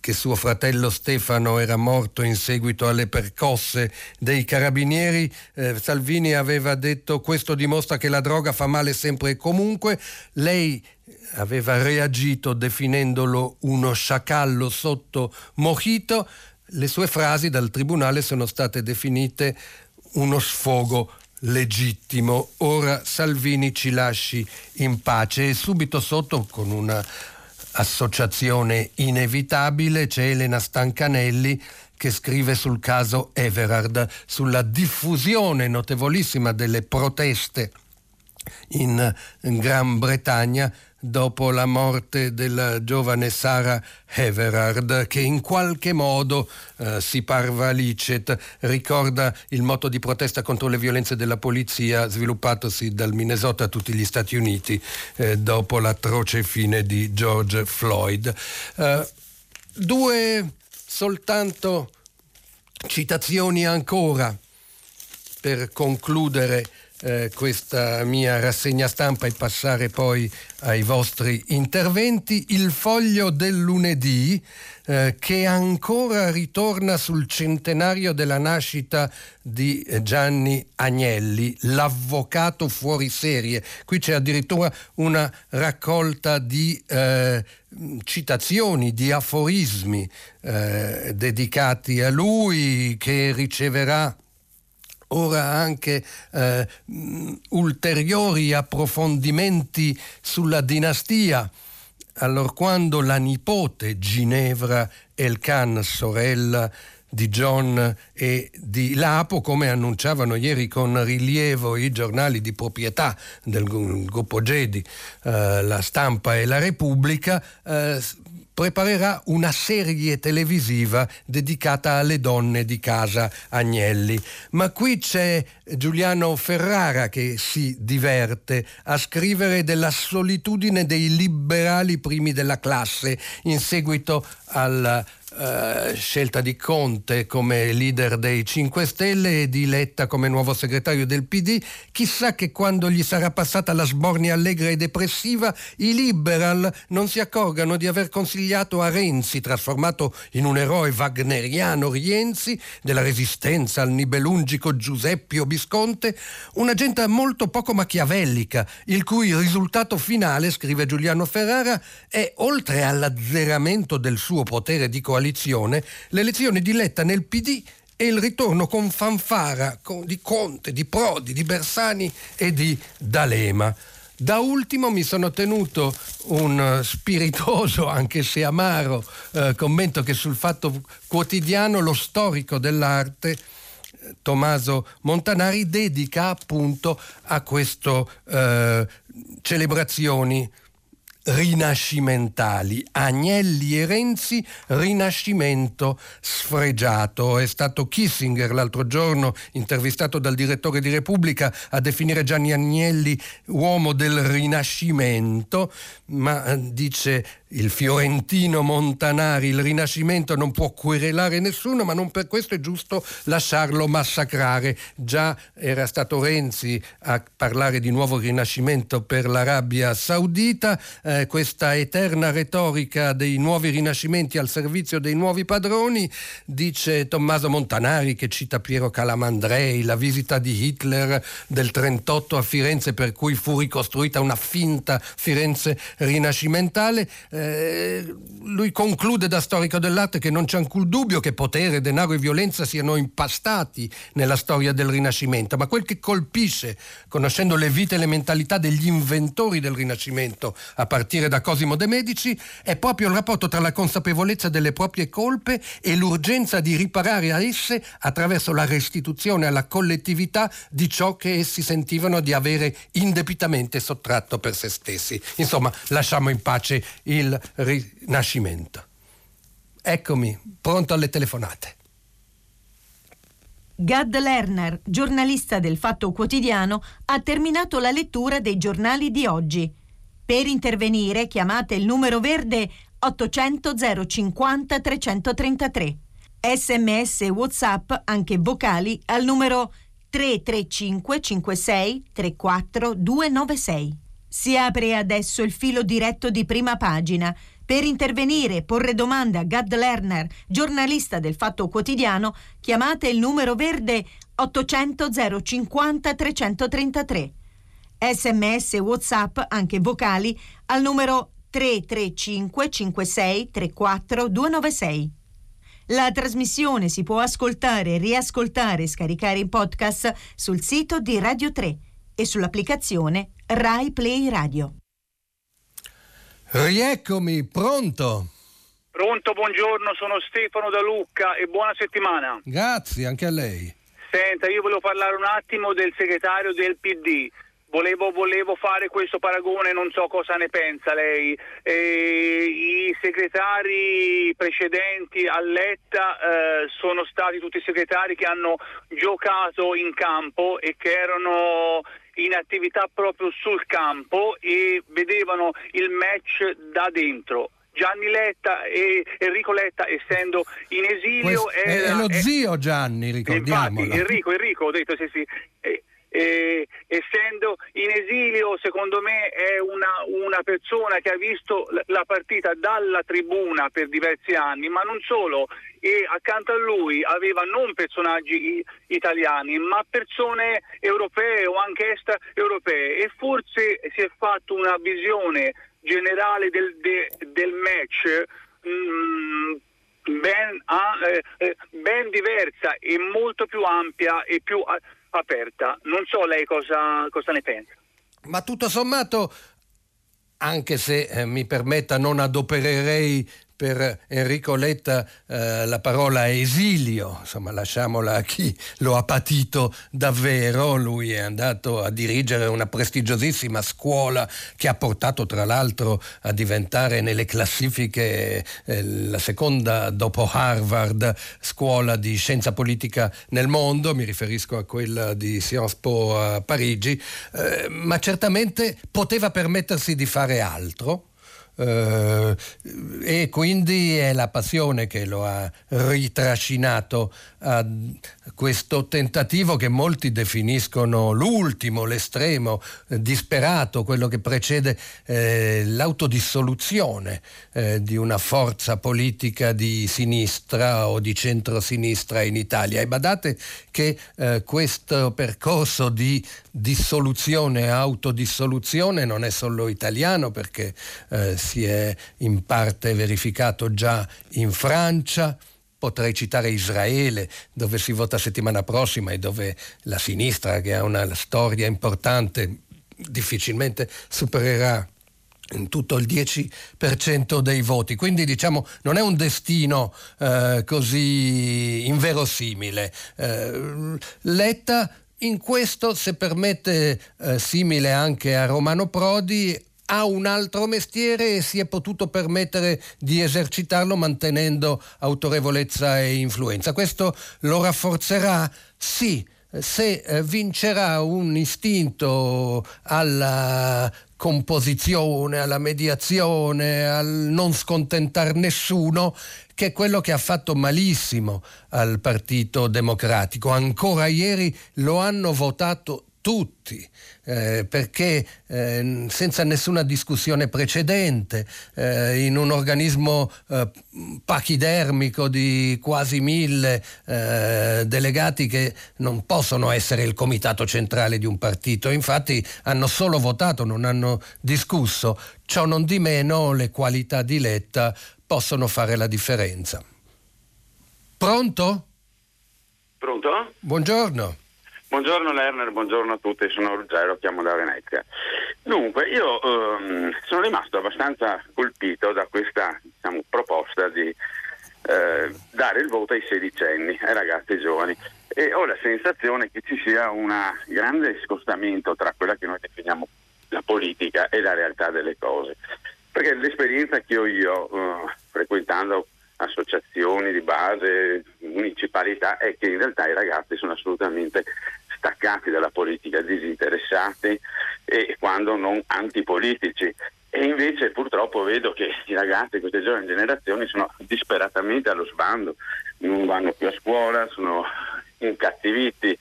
che suo fratello Stefano era morto in seguito alle percosse dei carabinieri, eh, Salvini aveva detto questo dimostra che la droga fa male sempre e comunque, lei aveva reagito definendolo uno sciacallo sotto Mojito, le sue frasi dal tribunale sono state definite uno sfogo legittimo. Ora Salvini ci lasci in pace e subito sotto con una associazione inevitabile c'è Elena Stancanelli che scrive sul caso Everard, sulla diffusione notevolissima delle proteste in Gran Bretagna dopo la morte della giovane Sara Everard, che in qualche modo, eh, si parva licet, ricorda il moto di protesta contro le violenze della polizia sviluppatosi dal Minnesota a tutti gli Stati Uniti eh, dopo l'atroce fine di George Floyd. Eh, due soltanto citazioni ancora per concludere eh, questa mia rassegna stampa e passare poi ai vostri interventi. Il foglio del lunedì eh, che ancora ritorna sul centenario della nascita di Gianni Agnelli, l'avvocato fuori serie. Qui c'è addirittura una raccolta di eh, citazioni, di aforismi eh, dedicati a lui che riceverà ora anche eh, ulteriori approfondimenti sulla dinastia, allorquando la nipote Ginevra Elkan, sorella di John e di Lapo, come annunciavano ieri con rilievo i giornali di proprietà del gruppo Gedi, eh, la stampa e la Repubblica, eh, preparerà una serie televisiva dedicata alle donne di casa Agnelli. Ma qui c'è Giuliano Ferrara che si diverte a scrivere della solitudine dei liberali primi della classe in seguito alla Uh, scelta di Conte come leader dei 5 Stelle e di Letta come nuovo segretario del PD, chissà che quando gli sarà passata la sbornia allegra e depressiva, i liberal non si accorgano di aver consigliato a Renzi, trasformato in un eroe wagneriano Rienzi, della resistenza al nibelungico Giuseppe Visconte, un'agenda molto poco machiavellica, il cui risultato finale, scrive Giuliano Ferrara, è oltre all'azzeramento del suo potere di coalizione, coalizione, l'elezione di Letta nel PD e il ritorno con fanfara di Conte, di Prodi, di Bersani e di D'Alema. Da ultimo mi sono tenuto un spiritoso, anche se amaro, eh, commento che sul Fatto Quotidiano lo storico dell'arte Tommaso Montanari dedica appunto a queste eh, celebrazioni rinascimentali. Agnelli e Renzi, rinascimento sfregiato. È stato Kissinger l'altro giorno, intervistato dal direttore di Repubblica, a definire Gianni Agnelli uomo del rinascimento, ma eh, dice il fiorentino Montanari, il Rinascimento non può querelare nessuno, ma non per questo è giusto lasciarlo massacrare. Già era stato Renzi a parlare di nuovo Rinascimento per l'Arabia Saudita, eh, questa eterna retorica dei nuovi rinascimenti al servizio dei nuovi padroni, dice Tommaso Montanari che cita Piero Calamandrei, la visita di Hitler del 38 a Firenze per cui fu ricostruita una finta Firenze rinascimentale eh, lui conclude da storico dell'arte che non c'è alcun dubbio che potere, denaro e violenza siano impastati nella storia del Rinascimento, ma quel che colpisce, conoscendo le vite e le mentalità degli inventori del Rinascimento, a partire da Cosimo de' Medici, è proprio il rapporto tra la consapevolezza delle proprie colpe e l'urgenza di riparare a esse attraverso la restituzione alla collettività di ciò che essi sentivano di avere indebitamente sottratto per se stessi. Insomma, lasciamo in pace il il Rinascimento. Eccomi, pronto alle telefonate. Gad Lerner, giornalista del Fatto Quotidiano, ha terminato la lettura dei giornali di oggi. Per intervenire chiamate il numero verde 800 050 333. Sms e WhatsApp, anche vocali, al numero 335 56 34 296. Si apre adesso il filo diretto di prima pagina. Per intervenire e porre domande a Gad Lerner, giornalista del Fatto Quotidiano, chiamate il numero verde 800 050 333. Sms e WhatsApp, anche vocali, al numero 335 56 34 296. La trasmissione si può ascoltare, riascoltare e scaricare in podcast sul sito di Radio 3 e sull'applicazione Rai Play Radio. Rieccomi, pronto? Pronto, buongiorno, sono Stefano da Lucca e buona settimana. Grazie, anche a lei. Senta, io volevo parlare un attimo del segretario del PD. Volevo, volevo, fare questo paragone, non so cosa ne pensa lei. Eh, I segretari precedenti a Letta eh, sono stati tutti segretari che hanno giocato in campo e che erano in attività proprio sul campo e vedevano il match da dentro. Gianni Letta e Enrico Letta essendo in esilio Questo era, è lo zio Gianni ricordiamolo infatti Enrico, Enrico ho detto sì sì eh, eh, essendo in esilio secondo me è una, una, persona che ha visto la partita dalla tribuna per diversi anni ma non solo. E accanto a lui aveva non personaggi italiani ma persone europee o anche extraeuropee e forse si è fatto una visione generale del, de, del match mh, mm, ben, eh, eh, ben diversa e molto più ampia e più aperta. Non so lei cosa, cosa ne pensa. Ma tutto sommato, anche se eh, mi permetta, non adopererei per Enrico Letta eh, la parola esilio, insomma lasciamola a chi lo ha patito davvero, lui è andato a dirigere una prestigiosissima scuola che ha portato tra l'altro a diventare nelle classifiche eh, la seconda dopo Harvard scuola di scienza politica nel mondo, mi riferisco a quella di Sciences Po a Parigi, eh, ma certamente poteva permettersi di fare altro eh, e quindi è la passione che lo ha ritrascinato a questo tentativo che molti definiscono l'ultimo, l'estremo, eh, disperato, quello che precede eh, l'autodissoluzione eh, di una forza politica di sinistra o di centrosinistra in Italia. E badate che eh, questo percorso di dissoluzione autodissoluzione non è solo italiano perché eh, si è in parte verificato già in Francia, Potrei citare Israele, dove si vota settimana prossima e dove la sinistra, che ha una storia importante, difficilmente supererà in tutto il 10% dei voti. Quindi diciamo non è un destino eh, così inverosimile. Eh, Letta in questo, se permette, eh, simile anche a Romano Prodi, ha un altro mestiere e si è potuto permettere di esercitarlo mantenendo autorevolezza e influenza. Questo lo rafforzerà? Sì se eh, vincerà un istinto alla composizione, alla mediazione, al non scontentar nessuno, che è quello che ha fatto malissimo al Partito Democratico. Ancora ieri lo hanno votato tutti, eh, perché eh, senza nessuna discussione precedente, eh, in un organismo eh, pachidermico di quasi mille eh, delegati che non possono essere il comitato centrale di un partito, infatti hanno solo votato, non hanno discusso, ciò non di meno le qualità di Letta possono fare la differenza. Pronto? Pronto? Buongiorno. Buongiorno Lerner, buongiorno a tutti, sono Ruggero, chiamo da Venezia. Dunque, io ehm, sono rimasto abbastanza colpito da questa diciamo, proposta di eh, dare il voto ai sedicenni, ai ragazzi giovani e ho la sensazione che ci sia un grande scostamento tra quella che noi definiamo la politica e la realtà delle cose. Perché l'esperienza che ho io, eh, frequentando associazioni di base, municipalità, è che in realtà i ragazzi sono assolutamente staccati dalla politica, disinteressati e quando non antipolitici. E invece purtroppo vedo che i ragazzi, queste giovani generazioni, sono disperatamente allo sbando, non vanno più a scuola, sono incattiviti,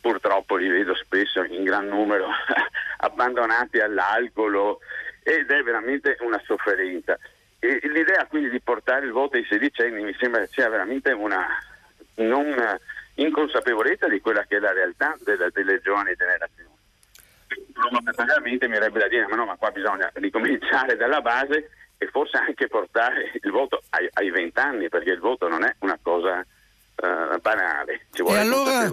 purtroppo li vedo spesso in gran numero abbandonati all'alcol ed è veramente una sofferenza. L'idea quindi di portare il voto ai sedicenni mi sembra sia veramente una non inconsapevolezza di quella che è la realtà delle, delle giovani generazioni. Provocatoriamente mi avrebbe da dire, ma no, ma qua bisogna ricominciare dalla base e forse anche portare il voto ai vent'anni, perché il voto non è una cosa uh, banale, ci vuole e allora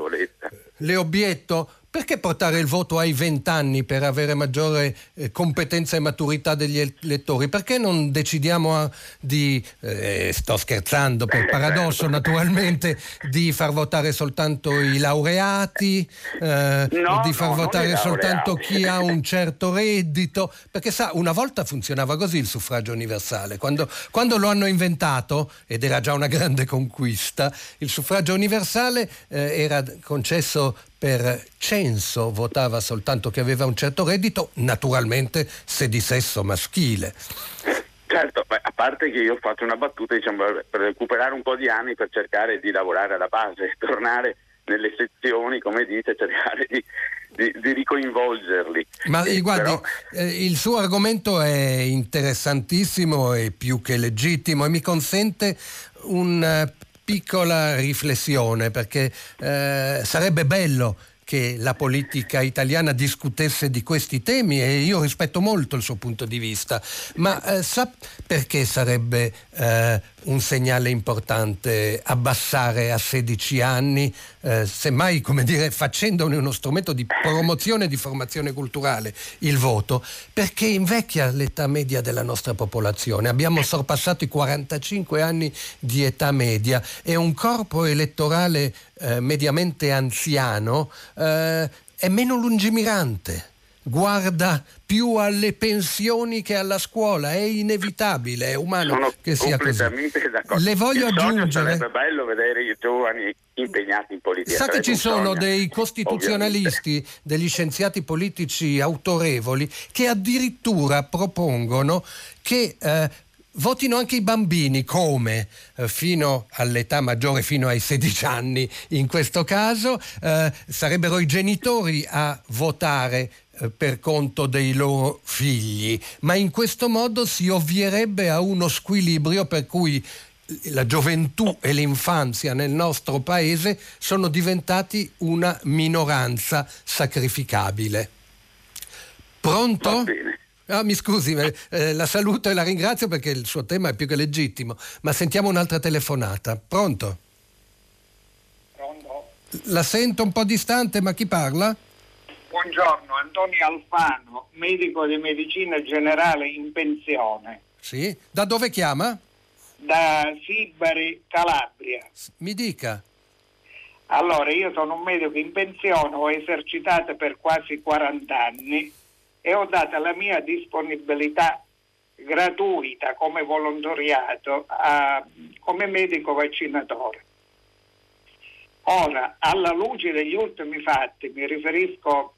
le obietto, perché portare il voto ai 20 anni per avere maggiore eh, competenza e maturità degli elettori? Perché non decidiamo a, di, eh, sto scherzando per paradosso naturalmente, di far votare soltanto i laureati, eh, no, di far no, votare soltanto chi ha un certo reddito? Perché sa, una volta funzionava così il suffragio universale. Quando, quando lo hanno inventato, ed era già una grande conquista, il suffragio universale eh, era concesso per censo votava soltanto chi aveva un certo reddito, naturalmente se di sesso maschile. Certo, a parte che io faccio una battuta diciamo, per recuperare un po' di anni per cercare di lavorare alla base, tornare nelle sezioni, come dite, cercare di, di, di ricoinvolgerli. Ma eh, guardi, però... eh, il suo argomento è interessantissimo e più che legittimo e mi consente un eh, piccola riflessione perché eh, sarebbe bello che la politica italiana discutesse di questi temi e io rispetto molto il suo punto di vista, ma eh, sa perché sarebbe eh, un segnale importante abbassare a 16 anni, eh, semmai come dire facendone uno strumento di promozione e di formazione culturale il voto, perché invecchia l'età media della nostra popolazione. Abbiamo sorpassato i 45 anni di età media e un corpo elettorale eh, mediamente anziano eh, è meno lungimirante guarda più alle pensioni che alla scuola, è inevitabile, è umano Sono che sia così. D'accordo. Le voglio Il aggiungere. Sarebbe bello vedere i giovani impegnati in politica. Sa che ci sono sogno, dei costituzionalisti, ovviamente. degli scienziati politici autorevoli che addirittura propongono che eh, votino anche i bambini come eh, fino all'età maggiore, fino ai 16 anni in questo caso, eh, sarebbero i genitori a votare per conto dei loro figli, ma in questo modo si ovvierebbe a uno squilibrio per cui la gioventù e l'infanzia nel nostro paese sono diventati una minoranza sacrificabile. Pronto? Ah, mi scusi, eh, la saluto e la ringrazio perché il suo tema è più che legittimo, ma sentiamo un'altra telefonata. Pronto? Pronto? La sento un po' distante, ma chi parla? Buongiorno, Antonio Alfano, medico di medicina generale in pensione. Sì, da dove chiama? Da Sibari, Calabria. Mi dica. Allora, io sono un medico in pensione, ho esercitato per quasi 40 anni e ho dato la mia disponibilità gratuita come volontariato a, come medico vaccinatore. Ora, alla luce degli ultimi fatti, mi riferisco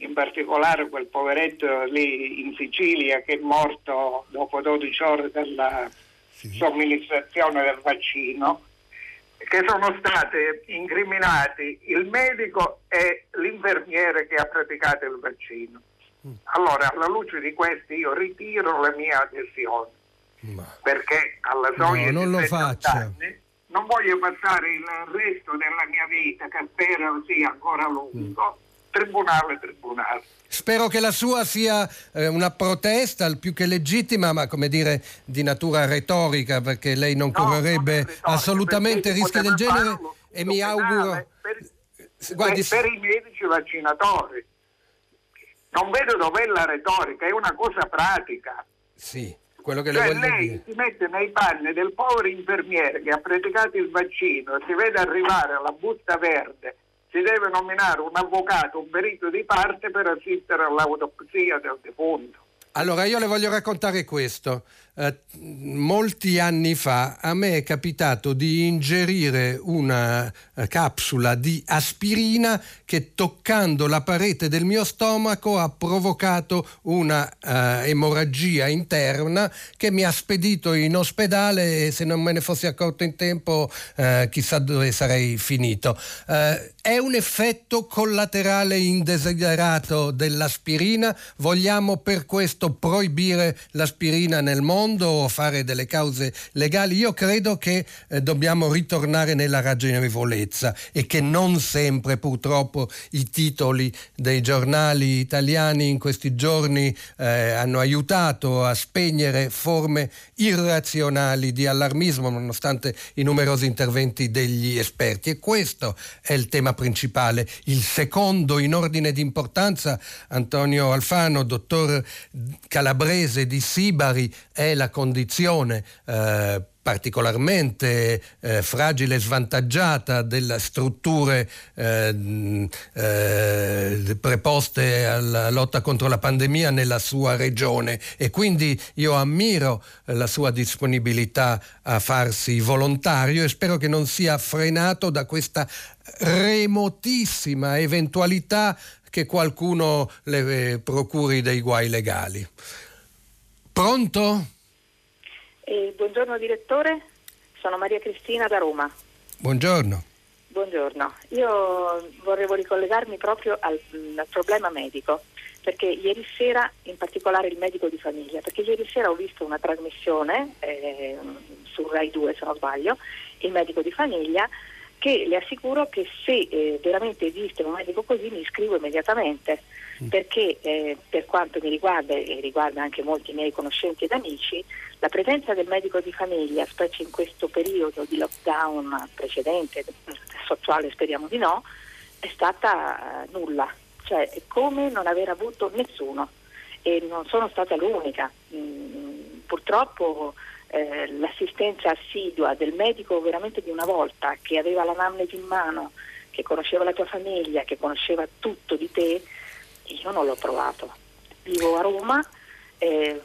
in particolare quel poveretto lì in Sicilia che è morto dopo 12 ore dalla sì. somministrazione del vaccino, che sono stati incriminati il medico e l'infermiere che ha praticato il vaccino. Mm. Allora, alla luce di questi io ritiro la mia adesione, Ma... perché alla soglia no, non di lo faccia. anni non voglio passare il resto della mia vita, che spero sia ancora lungo, mm. Tribunale, tribunale. Spero che la sua sia eh, una protesta il più che legittima, ma come dire di natura retorica, perché lei non no, correrebbe non retorica, assolutamente rischi del genere farlo, e mi auguro... Per, Guardi, per, per i medici vaccinatori. Non vedo dov'è la retorica, è una cosa pratica. Sì. Quello che cioè le lei dire. si mette nei panni del povero infermiere che ha praticato il vaccino, si vede arrivare alla busta verde, si deve nominare un avvocato, un perito di parte per assistere all'autopsia del defunto. Allora io le voglio raccontare questo. Eh, molti anni fa a me è capitato di ingerire una eh, capsula di aspirina che toccando la parete del mio stomaco ha provocato una uh, emorragia interna che mi ha spedito in ospedale e se non me ne fossi accorto in tempo uh, chissà dove sarei finito. È un effetto collaterale indesiderato dell'aspirina? Vogliamo per questo proibire l'aspirina nel mondo? Mondo o fare delle cause legali. Io credo che eh, dobbiamo ritornare nella ragionevolezza e che non sempre purtroppo i titoli dei giornali italiani in questi giorni eh, hanno aiutato a spegnere forme irrazionali di allarmismo nonostante i numerosi interventi degli esperti. E questo è il tema principale. Il secondo in ordine di importanza, Antonio Alfano, dottor Calabrese di Sibari, è la condizione eh, particolarmente eh, fragile e svantaggiata delle strutture eh, eh, preposte alla lotta contro la pandemia nella sua regione e quindi io ammiro la sua disponibilità a farsi volontario e spero che non sia frenato da questa remotissima eventualità che qualcuno le procuri dei guai legali. Pronto? Eh, buongiorno direttore, sono Maria Cristina da Roma. Buongiorno. Buongiorno, io vorrei ricollegarmi proprio al, al, problema medico, perché ieri sera, in particolare il medico di famiglia, perché ieri sera ho visto una trasmissione eh, su Rai 2 se non sbaglio, il medico di famiglia, che le assicuro che se eh, veramente esiste un medico così mi iscrivo immediatamente. Perché eh, per quanto mi riguarda e riguarda anche molti miei conoscenti ed amici, la presenza del medico di famiglia, specie in questo periodo di lockdown precedente, attuale speriamo di no, è stata uh, nulla, cioè è come non aver avuto nessuno. E non sono stata l'unica. Mm, purtroppo eh, l'assistenza assidua del medico veramente di una volta che aveva l'anamnesi in mano, che conosceva la tua famiglia, che conosceva tutto di te, io non l'ho trovato. Vivo a Roma, eh,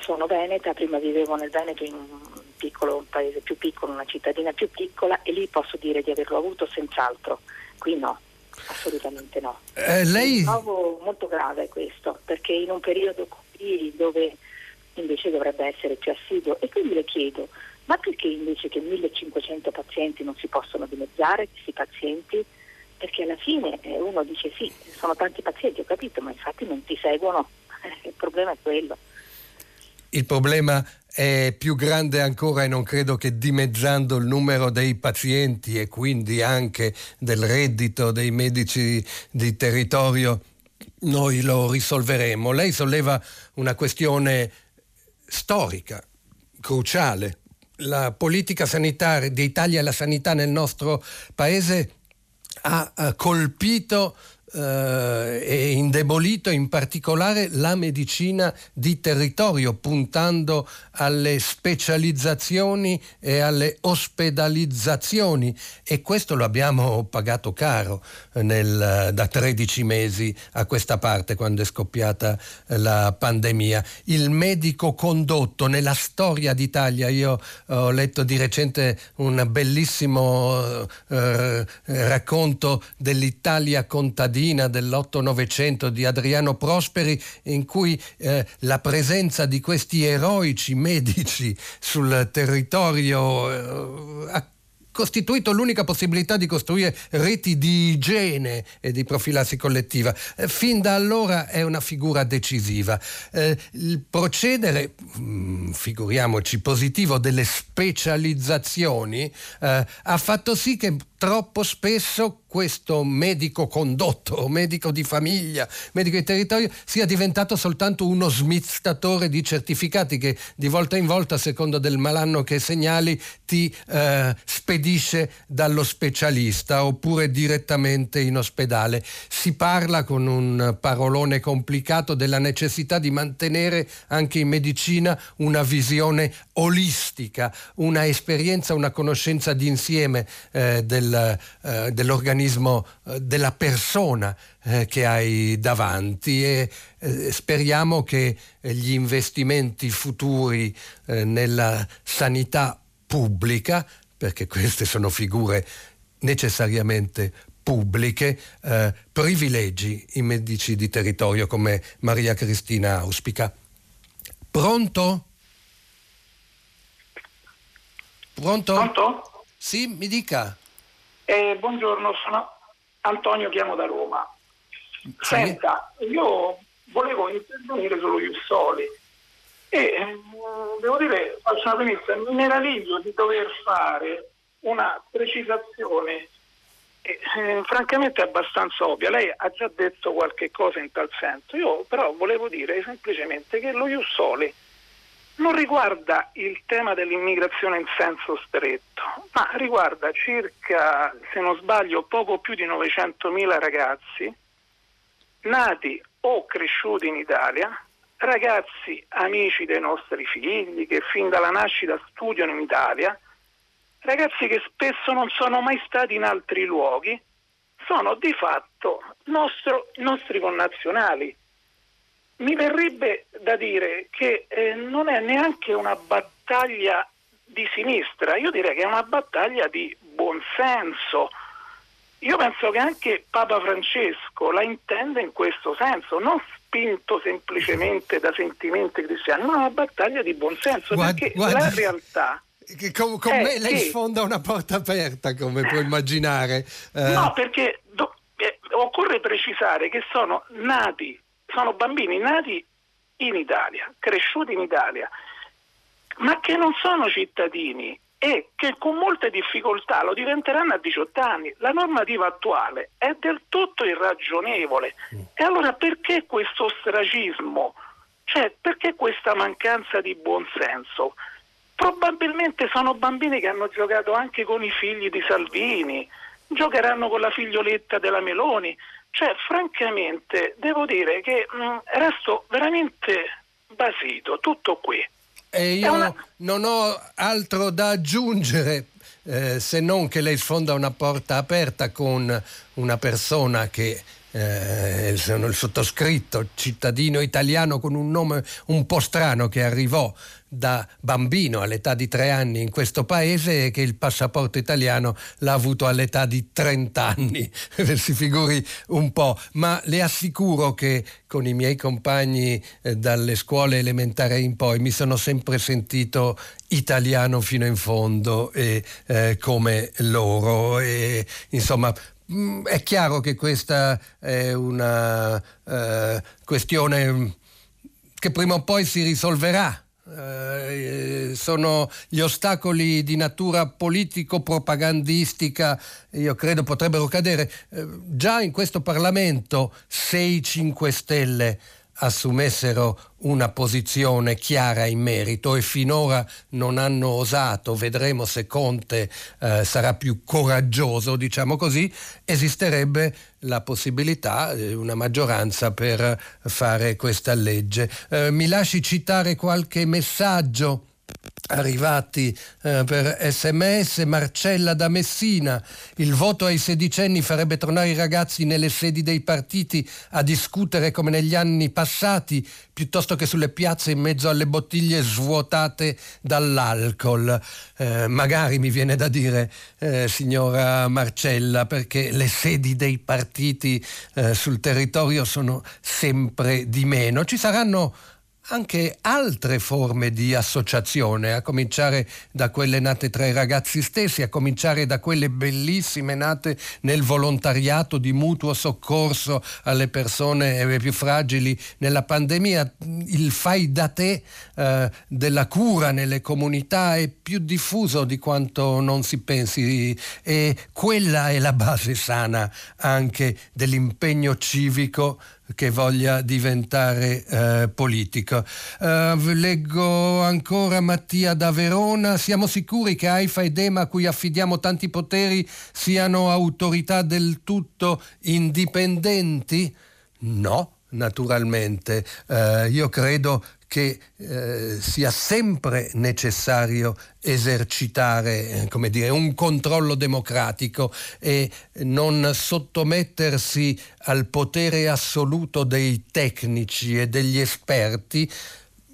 sono veneta, prima vivevo nel Veneto in un piccolo un paese più piccolo, una cittadina più piccola e lì posso dire di averlo avuto senz'altro. Qui no, assolutamente no. Eh, lei... Trovo molto grave questo, perché in un periodo così dove invece dovrebbe essere più assiduo e quindi le chiedo, ma perché invece che 1500 pazienti non si possono dimezzare questi pazienti? perché alla fine eh, uno dice sì, sono tanti pazienti, ho capito, ma infatti non ti seguono, il problema è quello. Il problema è più grande ancora e non credo che dimezzando il numero dei pazienti e quindi anche del reddito dei medici di territorio noi lo risolveremo. Lei solleva una questione storica, cruciale. La politica sanitaria d'Italia e la sanità nel nostro paese ha colpito eh, e indebolito in particolare la medicina di territorio, puntando alle specializzazioni e alle ospedalizzazioni e questo lo abbiamo pagato caro nel, da 13 mesi a questa parte quando è scoppiata la pandemia. Il medico condotto nella storia d'Italia, io ho letto di recente un bellissimo eh, racconto dell'Italia contadina dell'8-900 di Adriano Prosperi in cui eh, la presenza di questi eroici medici sul territorio eh, costituito l'unica possibilità di costruire reti di igiene e di profilassi collettiva. Eh, fin da allora è una figura decisiva. Eh, il procedere, mm, figuriamoci, positivo delle specializzazioni eh, ha fatto sì che troppo spesso questo medico condotto, medico di famiglia, medico di territorio sia diventato soltanto uno smiztatore di certificati che di volta in volta, a secondo del malanno che segnali, ti eh, spedisce dallo specialista oppure direttamente in ospedale. Si parla con un parolone complicato della necessità di mantenere anche in medicina una visione olistica, una esperienza, una conoscenza d'insieme eh, del eh, dell'organismo eh, della persona eh, che hai davanti e eh, speriamo che gli investimenti futuri nella sanità pubblica, perché queste sono figure necessariamente pubbliche, eh, privilegi i medici di territorio come Maria Cristina auspica. Pronto? Pronto? Pronto? Sì, mi dica. Eh, buongiorno, sono Antonio, chiamo da Roma. Sì. Senta, io volevo intervenire sullo Jussoli e eh, devo dire, faccio una premessa, mi meraviglio di dover fare una precisazione eh, eh, francamente abbastanza ovvia. Lei ha già detto qualche cosa in tal senso, io però volevo dire semplicemente che lo Jussoli non riguarda il tema dell'immigrazione in senso stretto, ma riguarda circa, se non sbaglio, poco più di 900.000 ragazzi nati o cresciuti in Italia, ragazzi amici dei nostri figli che fin dalla nascita studiano in Italia, ragazzi che spesso non sono mai stati in altri luoghi, sono di fatto nostro, nostri connazionali mi verrebbe da dire che eh, non è neanche una battaglia di sinistra, io direi che è una battaglia di buonsenso. Io penso che anche Papa Francesco la intende in questo senso, non spinto semplicemente da sentimenti cristiani, ma una battaglia di buonsenso, guarda, perché guarda, la realtà... Che con, con me lei che, sfonda una porta aperta, come può immaginare. Eh. No, perché do, eh, occorre precisare che sono nati sono bambini nati in Italia, cresciuti in Italia, ma che non sono cittadini e che con molte difficoltà lo diventeranno a 18 anni. La normativa attuale è del tutto irragionevole. E allora perché questo ostracismo? Cioè, perché questa mancanza di buonsenso? Probabilmente sono bambini che hanno giocato anche con i figli di Salvini, giocheranno con la figlioletta della Meloni, cioè, francamente, devo dire che mh, mm, resto veramente basito, tutto qui. E io una... non ho altro da aggiungere. Eh, se non che lei sfonda una porta aperta con una persona che eh, sono il sottoscritto, cittadino italiano con un nome un po' strano che arrivò da bambino all'età di tre anni in questo paese e che il passaporto italiano l'ha avuto all'età di 30 anni, si figuri un po', ma le assicuro che con i miei compagni eh, dalle scuole elementari in poi mi sono sempre sentito italiano fino in fondo e eh, come loro. E insomma Mm, è chiaro che questa è una eh, questione che prima o poi si risolverà. Eh, sono gli ostacoli di natura politico-propagandistica, io credo potrebbero cadere. Eh, già in questo Parlamento 6-5 Stelle assumessero una posizione chiara in merito e finora non hanno osato, vedremo se Conte eh, sarà più coraggioso, diciamo così, esisterebbe la possibilità di una maggioranza per fare questa legge. Eh, mi lasci citare qualche messaggio arrivati eh, per sms Marcella da Messina. Il voto ai sedicenni farebbe tornare i ragazzi nelle sedi dei partiti a discutere come negli anni passati piuttosto che sulle piazze in mezzo alle bottiglie svuotate dall'alcol. Eh, magari mi viene da dire eh, signora Marcella perché le sedi dei partiti eh, sul territorio sono sempre di meno. Ci saranno anche altre forme di associazione, a cominciare da quelle nate tra i ragazzi stessi, a cominciare da quelle bellissime nate nel volontariato di mutuo soccorso alle persone più fragili nella pandemia. Il fai da te eh, della cura nelle comunità è più diffuso di quanto non si pensi e quella è la base sana anche dell'impegno civico che voglia diventare eh, politico. Uh, leggo ancora Mattia da Verona. Siamo sicuri che AIFA ed EMA, a cui affidiamo tanti poteri, siano autorità del tutto indipendenti? No, naturalmente. Uh, io credo che eh, sia sempre necessario esercitare come dire, un controllo democratico e non sottomettersi al potere assoluto dei tecnici e degli esperti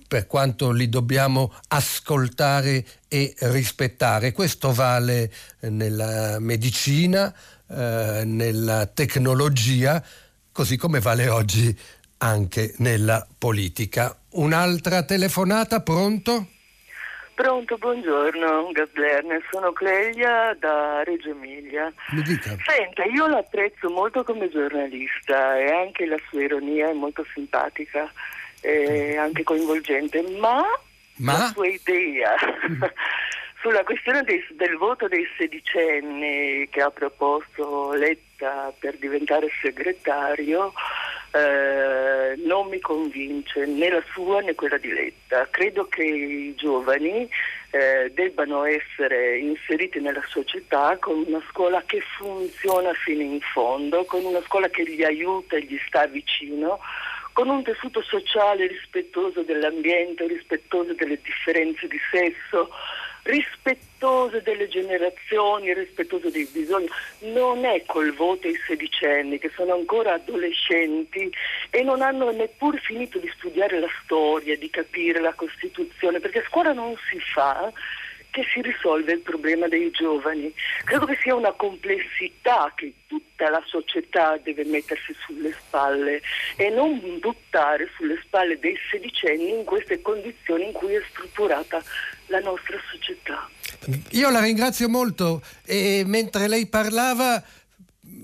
per quanto li dobbiamo ascoltare e rispettare. Questo vale nella medicina, eh, nella tecnologia, così come vale oggi anche nella politica. Un'altra telefonata, pronto? Pronto, buongiorno, Gaslerner, sono Clelia da Reggio Emilia. Mi dica. Senta, io l'apprezzo molto come giornalista e anche la sua ironia è molto simpatica e anche coinvolgente, ma, ma? la sua idea sulla questione dei, del voto dei sedicenni che ha proposto Letta per diventare segretario eh, non mi convince né la sua né quella di Letta. Credo che i giovani eh, debbano essere inseriti nella società con una scuola che funziona fino in fondo, con una scuola che li aiuta e gli sta vicino con un tessuto sociale rispettoso dell'ambiente, rispettoso delle differenze di sesso, rispettoso delle generazioni, rispettoso dei bisogni, non è col voto i sedicenni che sono ancora adolescenti e non hanno neppure finito di studiare la storia, di capire la Costituzione, perché a scuola non si fa che si risolve il problema dei giovani. Credo che sia una complessità che tutta la società deve mettersi sulle spalle e non buttare sulle spalle dei sedicenni in queste condizioni in cui è strutturata la nostra società. Io la ringrazio molto e mentre lei parlava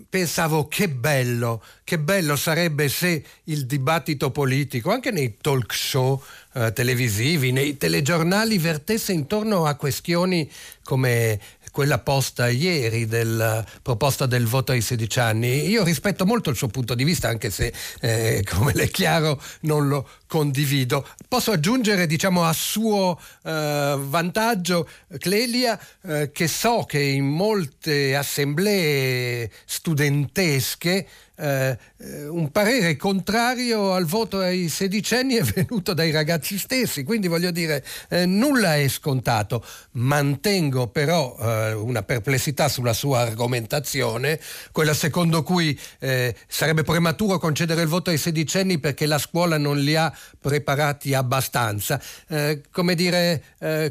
pensavo che bello, che bello sarebbe se il dibattito politico, anche nei talk show eh, televisivi, nei telegiornali, vertesse intorno a questioni come quella posta ieri della proposta del voto ai 16 anni. Io rispetto molto il suo punto di vista, anche se, eh, come le è chiaro, non lo condivido. Posso aggiungere, diciamo, a suo eh, vantaggio, Clelia, eh, che so che in molte assemblee studentesche eh, eh, un parere contrario al voto ai sedicenni è venuto dai ragazzi stessi, quindi voglio dire eh, nulla è scontato. Mantengo però eh, una perplessità sulla sua argomentazione, quella secondo cui eh, sarebbe prematuro concedere il voto ai sedicenni perché la scuola non li ha preparati abbastanza. Eh, come dire,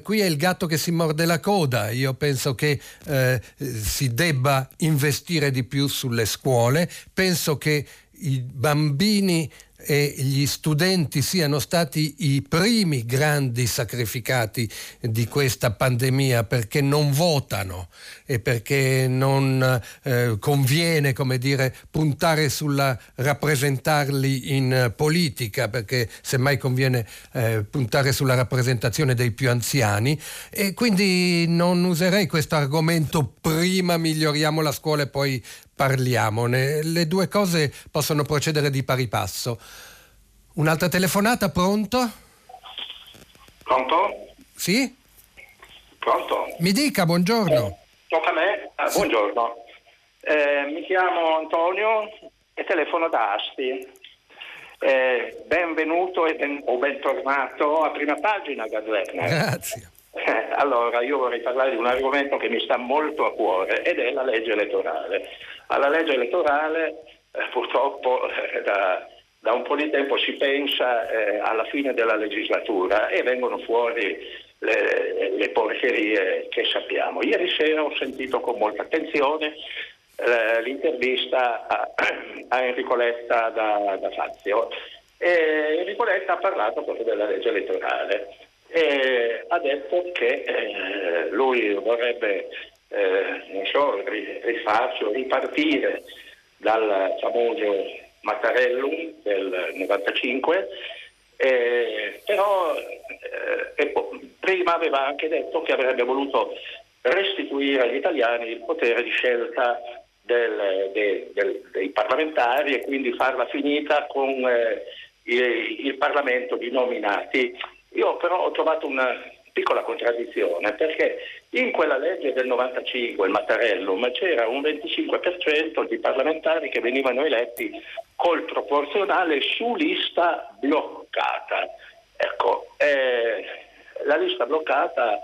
qui è il gatto che si morde la coda, io penso che si debba investire di più sulle scuole. Penso penso che i bambini e gli studenti siano stati i primi grandi sacrificati di questa pandemia perché non votano e perché non eh, conviene come dire, puntare sulla rappresentarli in politica perché semmai conviene eh, puntare sulla rappresentazione dei più anziani. E quindi non userei questo argomento prima miglioriamo la scuola e poi parliamone. Le due cose possono procedere di pari passo. Un'altra telefonata, pronto? Pronto? Sì? Pronto? Mi dica, buongiorno. Tocca a me? Ah, buongiorno. Eh, mi chiamo Antonio e telefono da Asti. Eh, benvenuto ben, o bentornato a prima pagina, Gadlerner. Grazie. Eh, allora, io vorrei parlare di un argomento che mi sta molto a cuore ed è la legge elettorale. Alla legge elettorale eh, purtroppo eh, da, da, un po' di tempo si pensa eh, alla fine della legislatura e vengono fuori le, le porcherie che sappiamo. Ieri sera ho sentito con molta attenzione eh, l'intervista a, a, Enrico Letta da, da Fazio. E Enrico Letta ha parlato proprio della legge elettorale e ha detto che eh, lui vorrebbe eh, so, rifarsi o ripartire dal famoso Mattarellum del 95, eh, però eh, prima aveva anche detto che avrebbe voluto restituire agli italiani il potere di scelta del, de, del, dei parlamentari e quindi farla finita con eh, il, il Parlamento di nominati. Io però ho trovato una piccola contraddizione perché in quella legge del 95, il Mattarellum, c'era un 25% di parlamentari che venivano eletti col proporzionale su lista bloccata. Ecco, eh, la lista bloccata eh,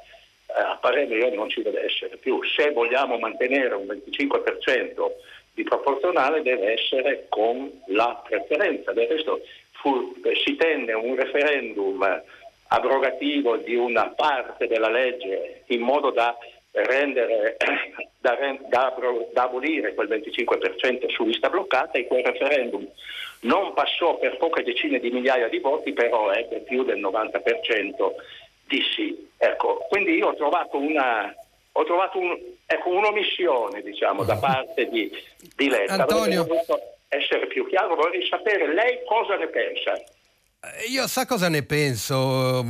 a parere mio non ci deve essere più. Se vogliamo mantenere un 25% di proporzionale deve essere con la preferenza. Del resto fu, si tenne un referendum abrogativo di una parte della legge in modo da rendere, da, da, da, abolire quel 25% su lista bloccata e quel referendum non passò per poche decine di migliaia di voti, però ebbe più del 90% di sì. Ecco, quindi io ho trovato una, ho trovato un, ecco, un'omissione diciamo, da parte di, di Letta. Antonio... essere più chiaro, vorrei sapere lei cosa ne pensa. Eh, io sa cosa ne penso?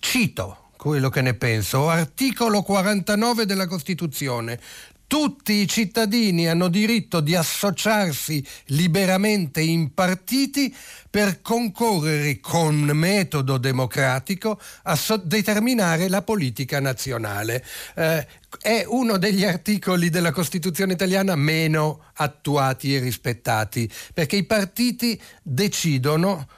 Cito quello che ne penso. Articolo 49 della Costituzione. Tutti i cittadini hanno diritto di associarsi liberamente in partiti per concorrere con metodo democratico a so- determinare la politica nazionale. Eh, è uno degli articoli della Costituzione italiana meno attuati e rispettati, perché i partiti decidono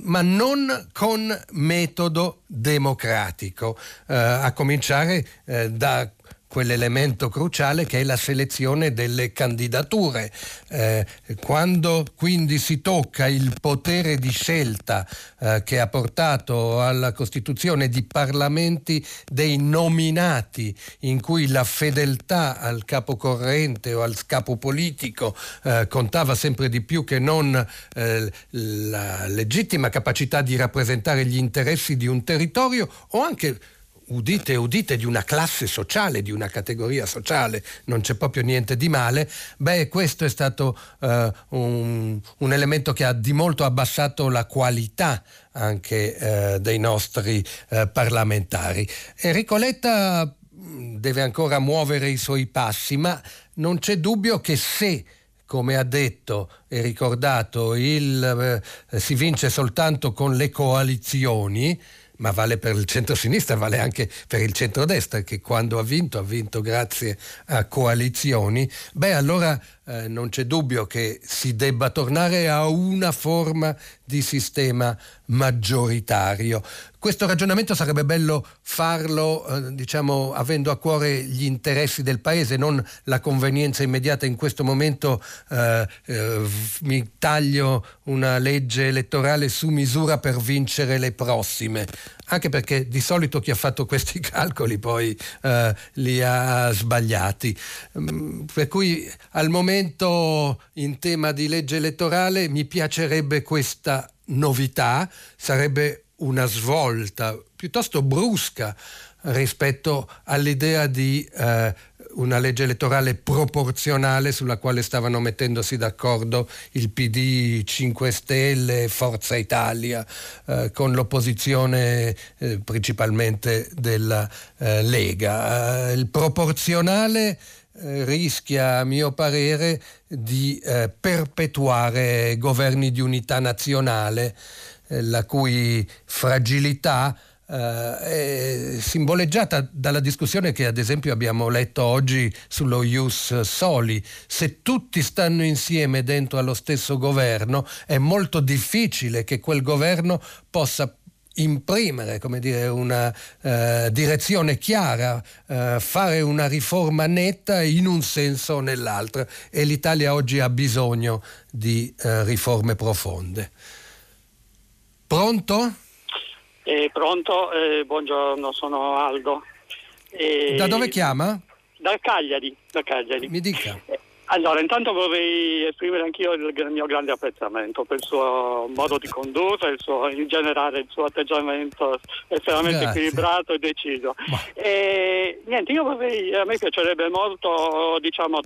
ma non con metodo democratico, eh, a cominciare eh, da quell'elemento cruciale che è la selezione delle candidature. Eh, quando quindi si tocca il potere di scelta eh, che ha portato alla costituzione di parlamenti dei nominati in cui la fedeltà al capo corrente o al capo politico eh, contava sempre di più che non eh, la legittima capacità di rappresentare gli interessi di un territorio o anche udite udite, di una classe sociale, di una categoria sociale, non c'è proprio niente di male, beh, questo è stato uh, un, un, elemento che ha di molto abbassato la qualità anche uh, dei nostri uh, parlamentari. Enrico Letta mm, deve ancora muovere i suoi passi, ma non c'è dubbio che se come ha detto e ricordato, il, eh, si vince soltanto con le coalizioni, ma vale per il centro-sinistra, vale anche per il centro-destra, che quando ha vinto ha vinto grazie a coalizioni, beh allora eh, non c'è dubbio che si debba tornare a una forma di sistema maggioritario. Questo ragionamento sarebbe bello farlo, eh, diciamo, avendo a cuore gli interessi del Paese, non la convenienza immediata. In questo momento eh, eh, mi taglio una legge elettorale su misura per vincere le prossime anche perché di solito chi ha fatto questi calcoli poi eh, li ha sbagliati. Mm, per cui al momento in tema di legge elettorale mi piacerebbe questa novità, sarebbe una svolta piuttosto brusca rispetto all'idea di eh, una legge elettorale proporzionale sulla quale stavano mettendosi d'accordo il PD 5 Stelle e Forza Italia eh, con l'opposizione eh, principalmente della eh, Lega. Eh, il proporzionale eh, rischia, a mio parere, di eh, perpetuare governi di unità nazionale, eh, la cui fragilità eh, è simboleggiata dalla discussione che ad esempio abbiamo letto oggi sullo Ius Soli. Se tutti stanno insieme dentro allo stesso governo è molto difficile che quel governo possa imprimere come dire, una eh, direzione chiara, eh, fare una riforma netta in un senso o nell'altro e l'Italia oggi ha bisogno di eh, riforme profonde. Pronto? Eh, pronto, eh, buongiorno, sono Aldo. da dove chiama? Da Cagliari, da Cagliari. Mi dica. Allora, intanto vorrei esprimere anch'io il, il, mio grande apprezzamento per il suo modo di condurre, il suo, in generale il suo atteggiamento estremamente Grazie. equilibrato e deciso. E, niente, io vorrei, a me piacerebbe molto diciamo,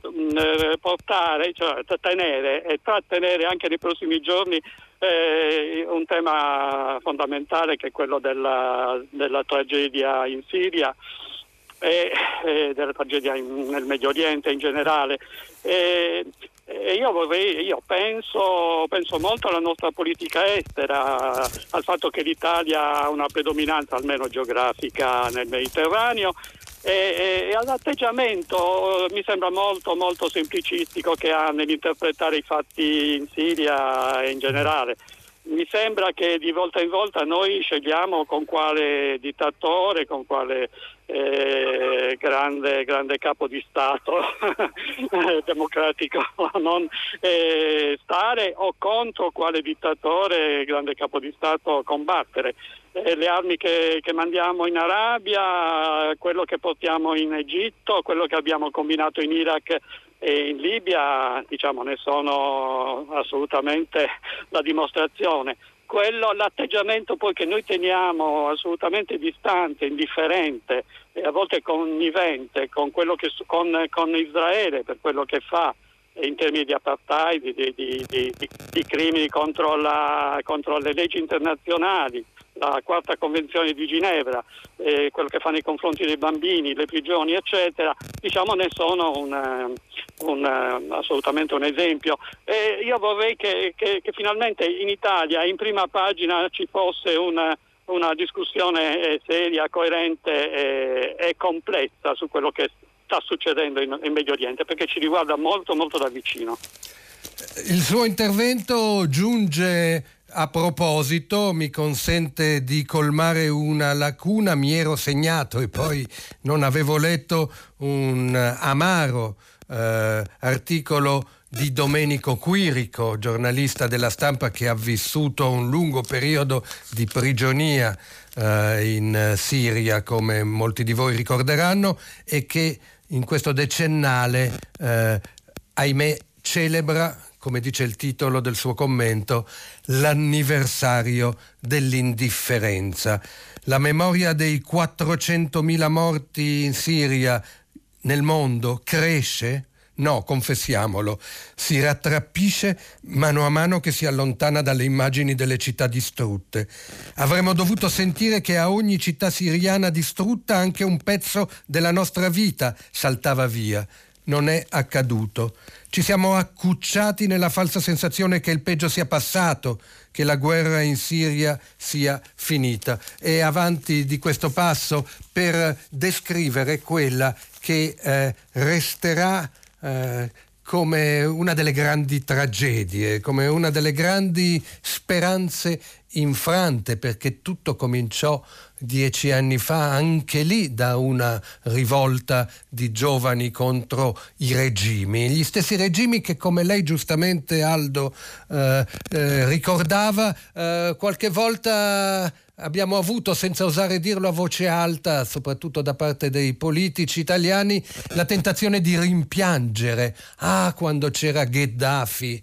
portare, cioè tenere e trattenere anche nei prossimi giorni eh, un tema fondamentale che è quello della, della tragedia in Siria e, e della tragedia in, nel Medio Oriente in generale. E, io, vorrei, io penso, penso, molto alla nostra politica estera, al fatto che l'Italia ha una predominanza almeno geografica nel Mediterraneo e, e, all'atteggiamento mi sembra molto molto semplicistico che ha nell'interpretare i fatti in Siria e in generale. Mi sembra che di volta in volta noi scegliamo con quale dittatore, con quale eh, grande, grande, capo di Stato democratico non eh, stare o contro quale dittatore, grande capo di Stato combattere. Eh, le armi che, che, mandiamo in Arabia, quello che portiamo in Egitto, quello che abbiamo combinato in Iraq e in Libia diciamo, ne sono assolutamente la dimostrazione. Quello, l'atteggiamento poi che noi teniamo assolutamente distante, indifferente e a volte connivente con, che, con, con Israele per quello che fa in termini di apartheid, di, di, di, di crimini contro, la, contro, le leggi internazionali, la quarta convenzione di Ginevra, eh, quello che fa nei confronti dei bambini, le prigioni, eccetera, diciamo ne sono un, un, assolutamente un esempio. E io vorrei che, che, che, finalmente in Italia in prima pagina ci fosse una, una discussione eh, seria, coerente e, e complessa su quello che sta succedendo in, in Medio Oriente, perché ci riguarda molto molto da vicino. Il suo intervento giunge a proposito, mi consente di colmare una lacuna, mi ero segnato e poi non avevo letto un amaro eh, articolo di Domenico Quirico, giornalista della stampa che ha vissuto un lungo periodo di prigionia eh, in Siria, come molti di voi ricorderanno, e che in questo decennale, eh, ahimè, celebra come dice il titolo del suo commento, l'anniversario dell'indifferenza. La memoria dei 400.000 morti in Siria nel mondo cresce? No, confessiamolo, si rattrappisce mano a mano che si allontana dalle immagini delle città distrutte. Avremmo dovuto sentire che a ogni città siriana distrutta anche un pezzo della nostra vita saltava via. Non è accaduto. Ci siamo accucciati nella falsa sensazione che il peggio sia passato, che la guerra in Siria sia finita. E avanti di questo passo per descrivere quella che eh, resterà eh, come una delle grandi tragedie, come una delle grandi speranze infrante, perché tutto cominciò dieci anni fa, anche lì da una rivolta di giovani contro i regimi, gli stessi regimi che come lei giustamente Aldo eh, eh, ricordava, eh, qualche volta abbiamo avuto, senza osare dirlo a voce alta, soprattutto da parte dei politici italiani, la tentazione di rimpiangere. Ah, quando c'era Gheddafi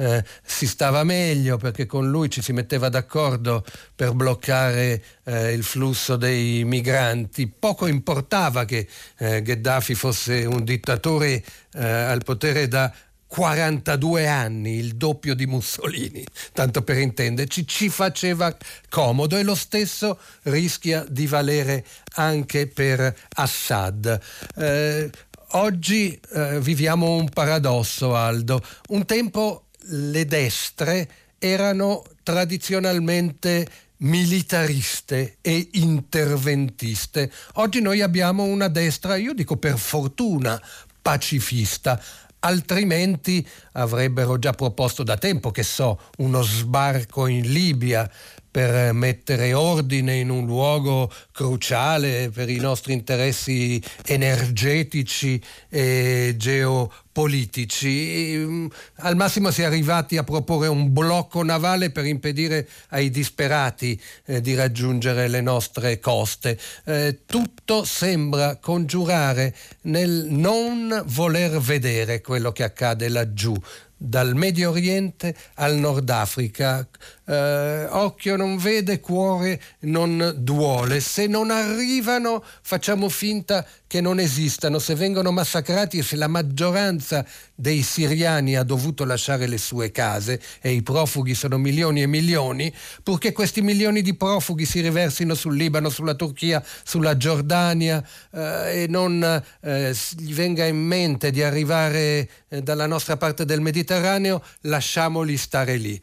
eh, si stava meglio perché con lui ci si metteva d'accordo per bloccare eh, il flusso dei migranti. Poco importava che eh, Gheddafi fosse un dittatore eh, al potere da 42 anni, il doppio di Mussolini, tanto per intenderci, ci faceva comodo e lo stesso rischia di valere anche per Assad. Eh, oggi eh, viviamo un paradosso, Aldo. Un tempo le destre erano tradizionalmente militariste e interventiste. Oggi noi abbiamo una destra, io dico per fortuna, pacifista. Altrimenti avrebbero già proposto da tempo, che so, uno sbarco in Libia, per mettere ordine in un luogo cruciale per i nostri interessi energetici e geopolitici. Mm, al massimo si è arrivati a proporre un blocco navale per impedire ai disperati eh, di raggiungere le nostre coste. Eh, tutto sembra congiurare nel non voler vedere quello che accade laggiù dal Medio Oriente al Nord Africa. Eh, occhio non vede, cuore non duole. Se non arrivano facciamo finta che non esistano. Se vengono massacrati e se la maggioranza dei siriani ha dovuto lasciare le sue case e i profughi sono milioni e milioni, purché questi milioni di profughi si riversino sul Libano, sulla Turchia, sulla Giordania eh, e non eh, gli venga in mente di arrivare eh, dalla nostra parte del Mediterraneo, lasciamoli stare lì.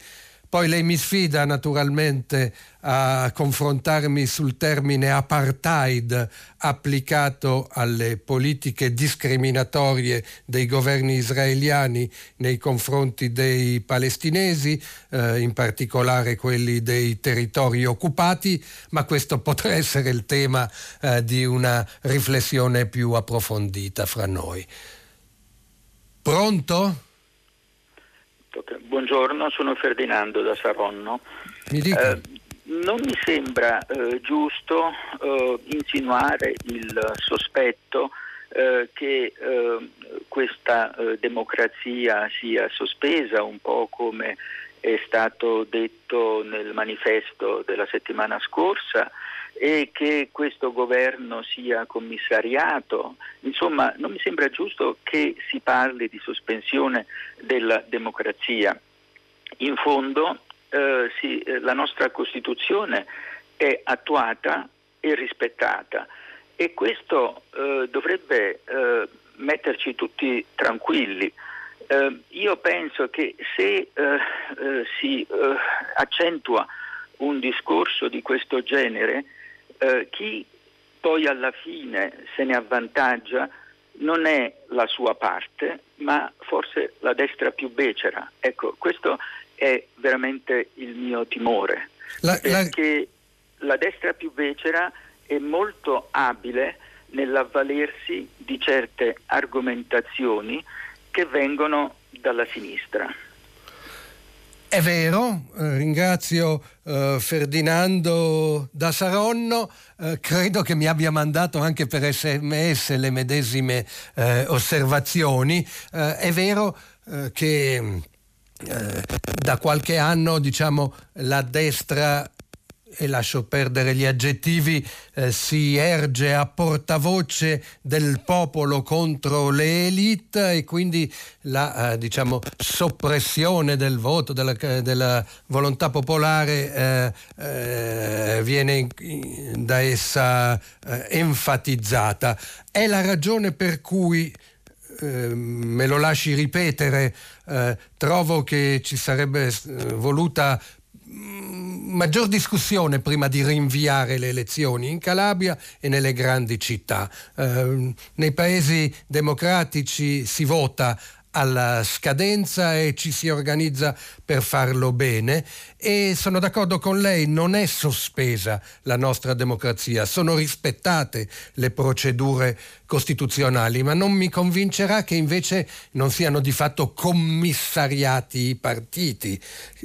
Poi lei mi sfida naturalmente a confrontarmi sul termine apartheid applicato alle politiche discriminatorie dei governi israeliani nei confronti dei palestinesi, eh, in particolare quelli dei territori occupati, ma questo potrà essere il tema eh, di una riflessione più approfondita fra noi. Pronto? Buongiorno, sono Ferdinando da Saronno. Mi dica. Eh, non mi sembra eh, giusto eh, insinuare il sospetto eh, che eh, questa eh, democrazia sia sospesa, un po' come è stato detto nel manifesto della settimana scorsa, e che questo governo sia commissariato. Insomma, non mi sembra giusto che si parli di sospensione della democrazia. In fondo eh, sì, eh, la nostra Costituzione è attuata e rispettata e questo eh, dovrebbe eh, metterci tutti tranquilli. Eh, io penso che se eh, si accentua un discorso di questo genere, chi poi alla fine se ne avvantaggia non è la sua parte, ma forse la destra più becera. Ecco, questo è veramente il mio timore, la, perché la... la destra più becera è molto abile nell'avvalersi di certe argomentazioni che vengono dalla sinistra. È vero, eh, ringrazio eh, Ferdinando da Saronno, eh, credo che mi abbia mandato anche per sms le medesime eh, osservazioni. Eh, è vero che da qualche anno diciamo, la destra e lascio perdere gli aggettivi, eh, si erge a portavoce del popolo contro le elite e quindi la eh, diciamo, soppressione del voto, della, della volontà popolare eh, eh viene da essa eh, enfatizzata. È la ragione per cui eh, me lo lasci ripetere, eh, trovo che ci sarebbe eh, voluta maggior discussione prima di rinviare le elezioni in Calabria e nelle grandi città. Eh, nei paesi democratici si vota alla scadenza e ci si organizza per farlo bene e sono d'accordo con lei, non è sospesa la nostra democrazia, sono rispettate le procedure costituzionali, ma non mi convincerà che invece non siano di fatto commissariati i partiti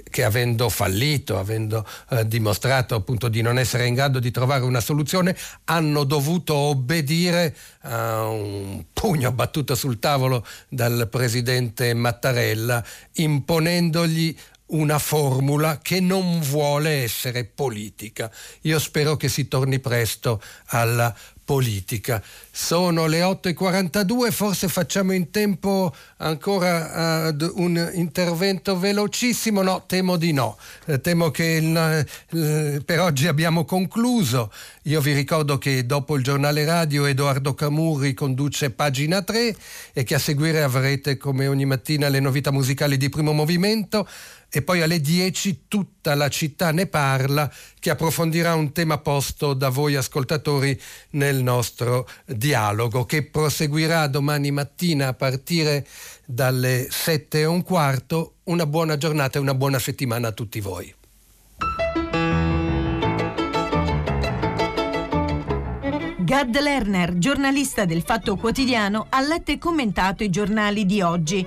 che avendo fallito, avendo eh, dimostrato appunto di non essere in grado di trovare una soluzione, hanno dovuto obbedire a un pugno battuto sul tavolo dal presidente Mattarella imponendogli una formula che non vuole essere politica. Io spero che si torni presto alla politica. Sono le 8.42, forse facciamo in tempo ancora ad un intervento velocissimo? No, temo di no. Eh, temo che il, per oggi abbiamo concluso. Io vi ricordo che dopo il giornale radio Edoardo Camurri conduce pagina 3 e che a seguire avrete come ogni mattina le novità musicali di primo movimento e poi alle 10 tutta la città ne parla che approfondirà un tema posto da voi ascoltatori nel nostro dialogo che proseguirà domani mattina a partire dalle 7 e un quarto. Una buona giornata e una buona settimana a tutti voi. Gad Lerner, giornalista del Fatto Quotidiano, ha letto e commentato i giornali di oggi.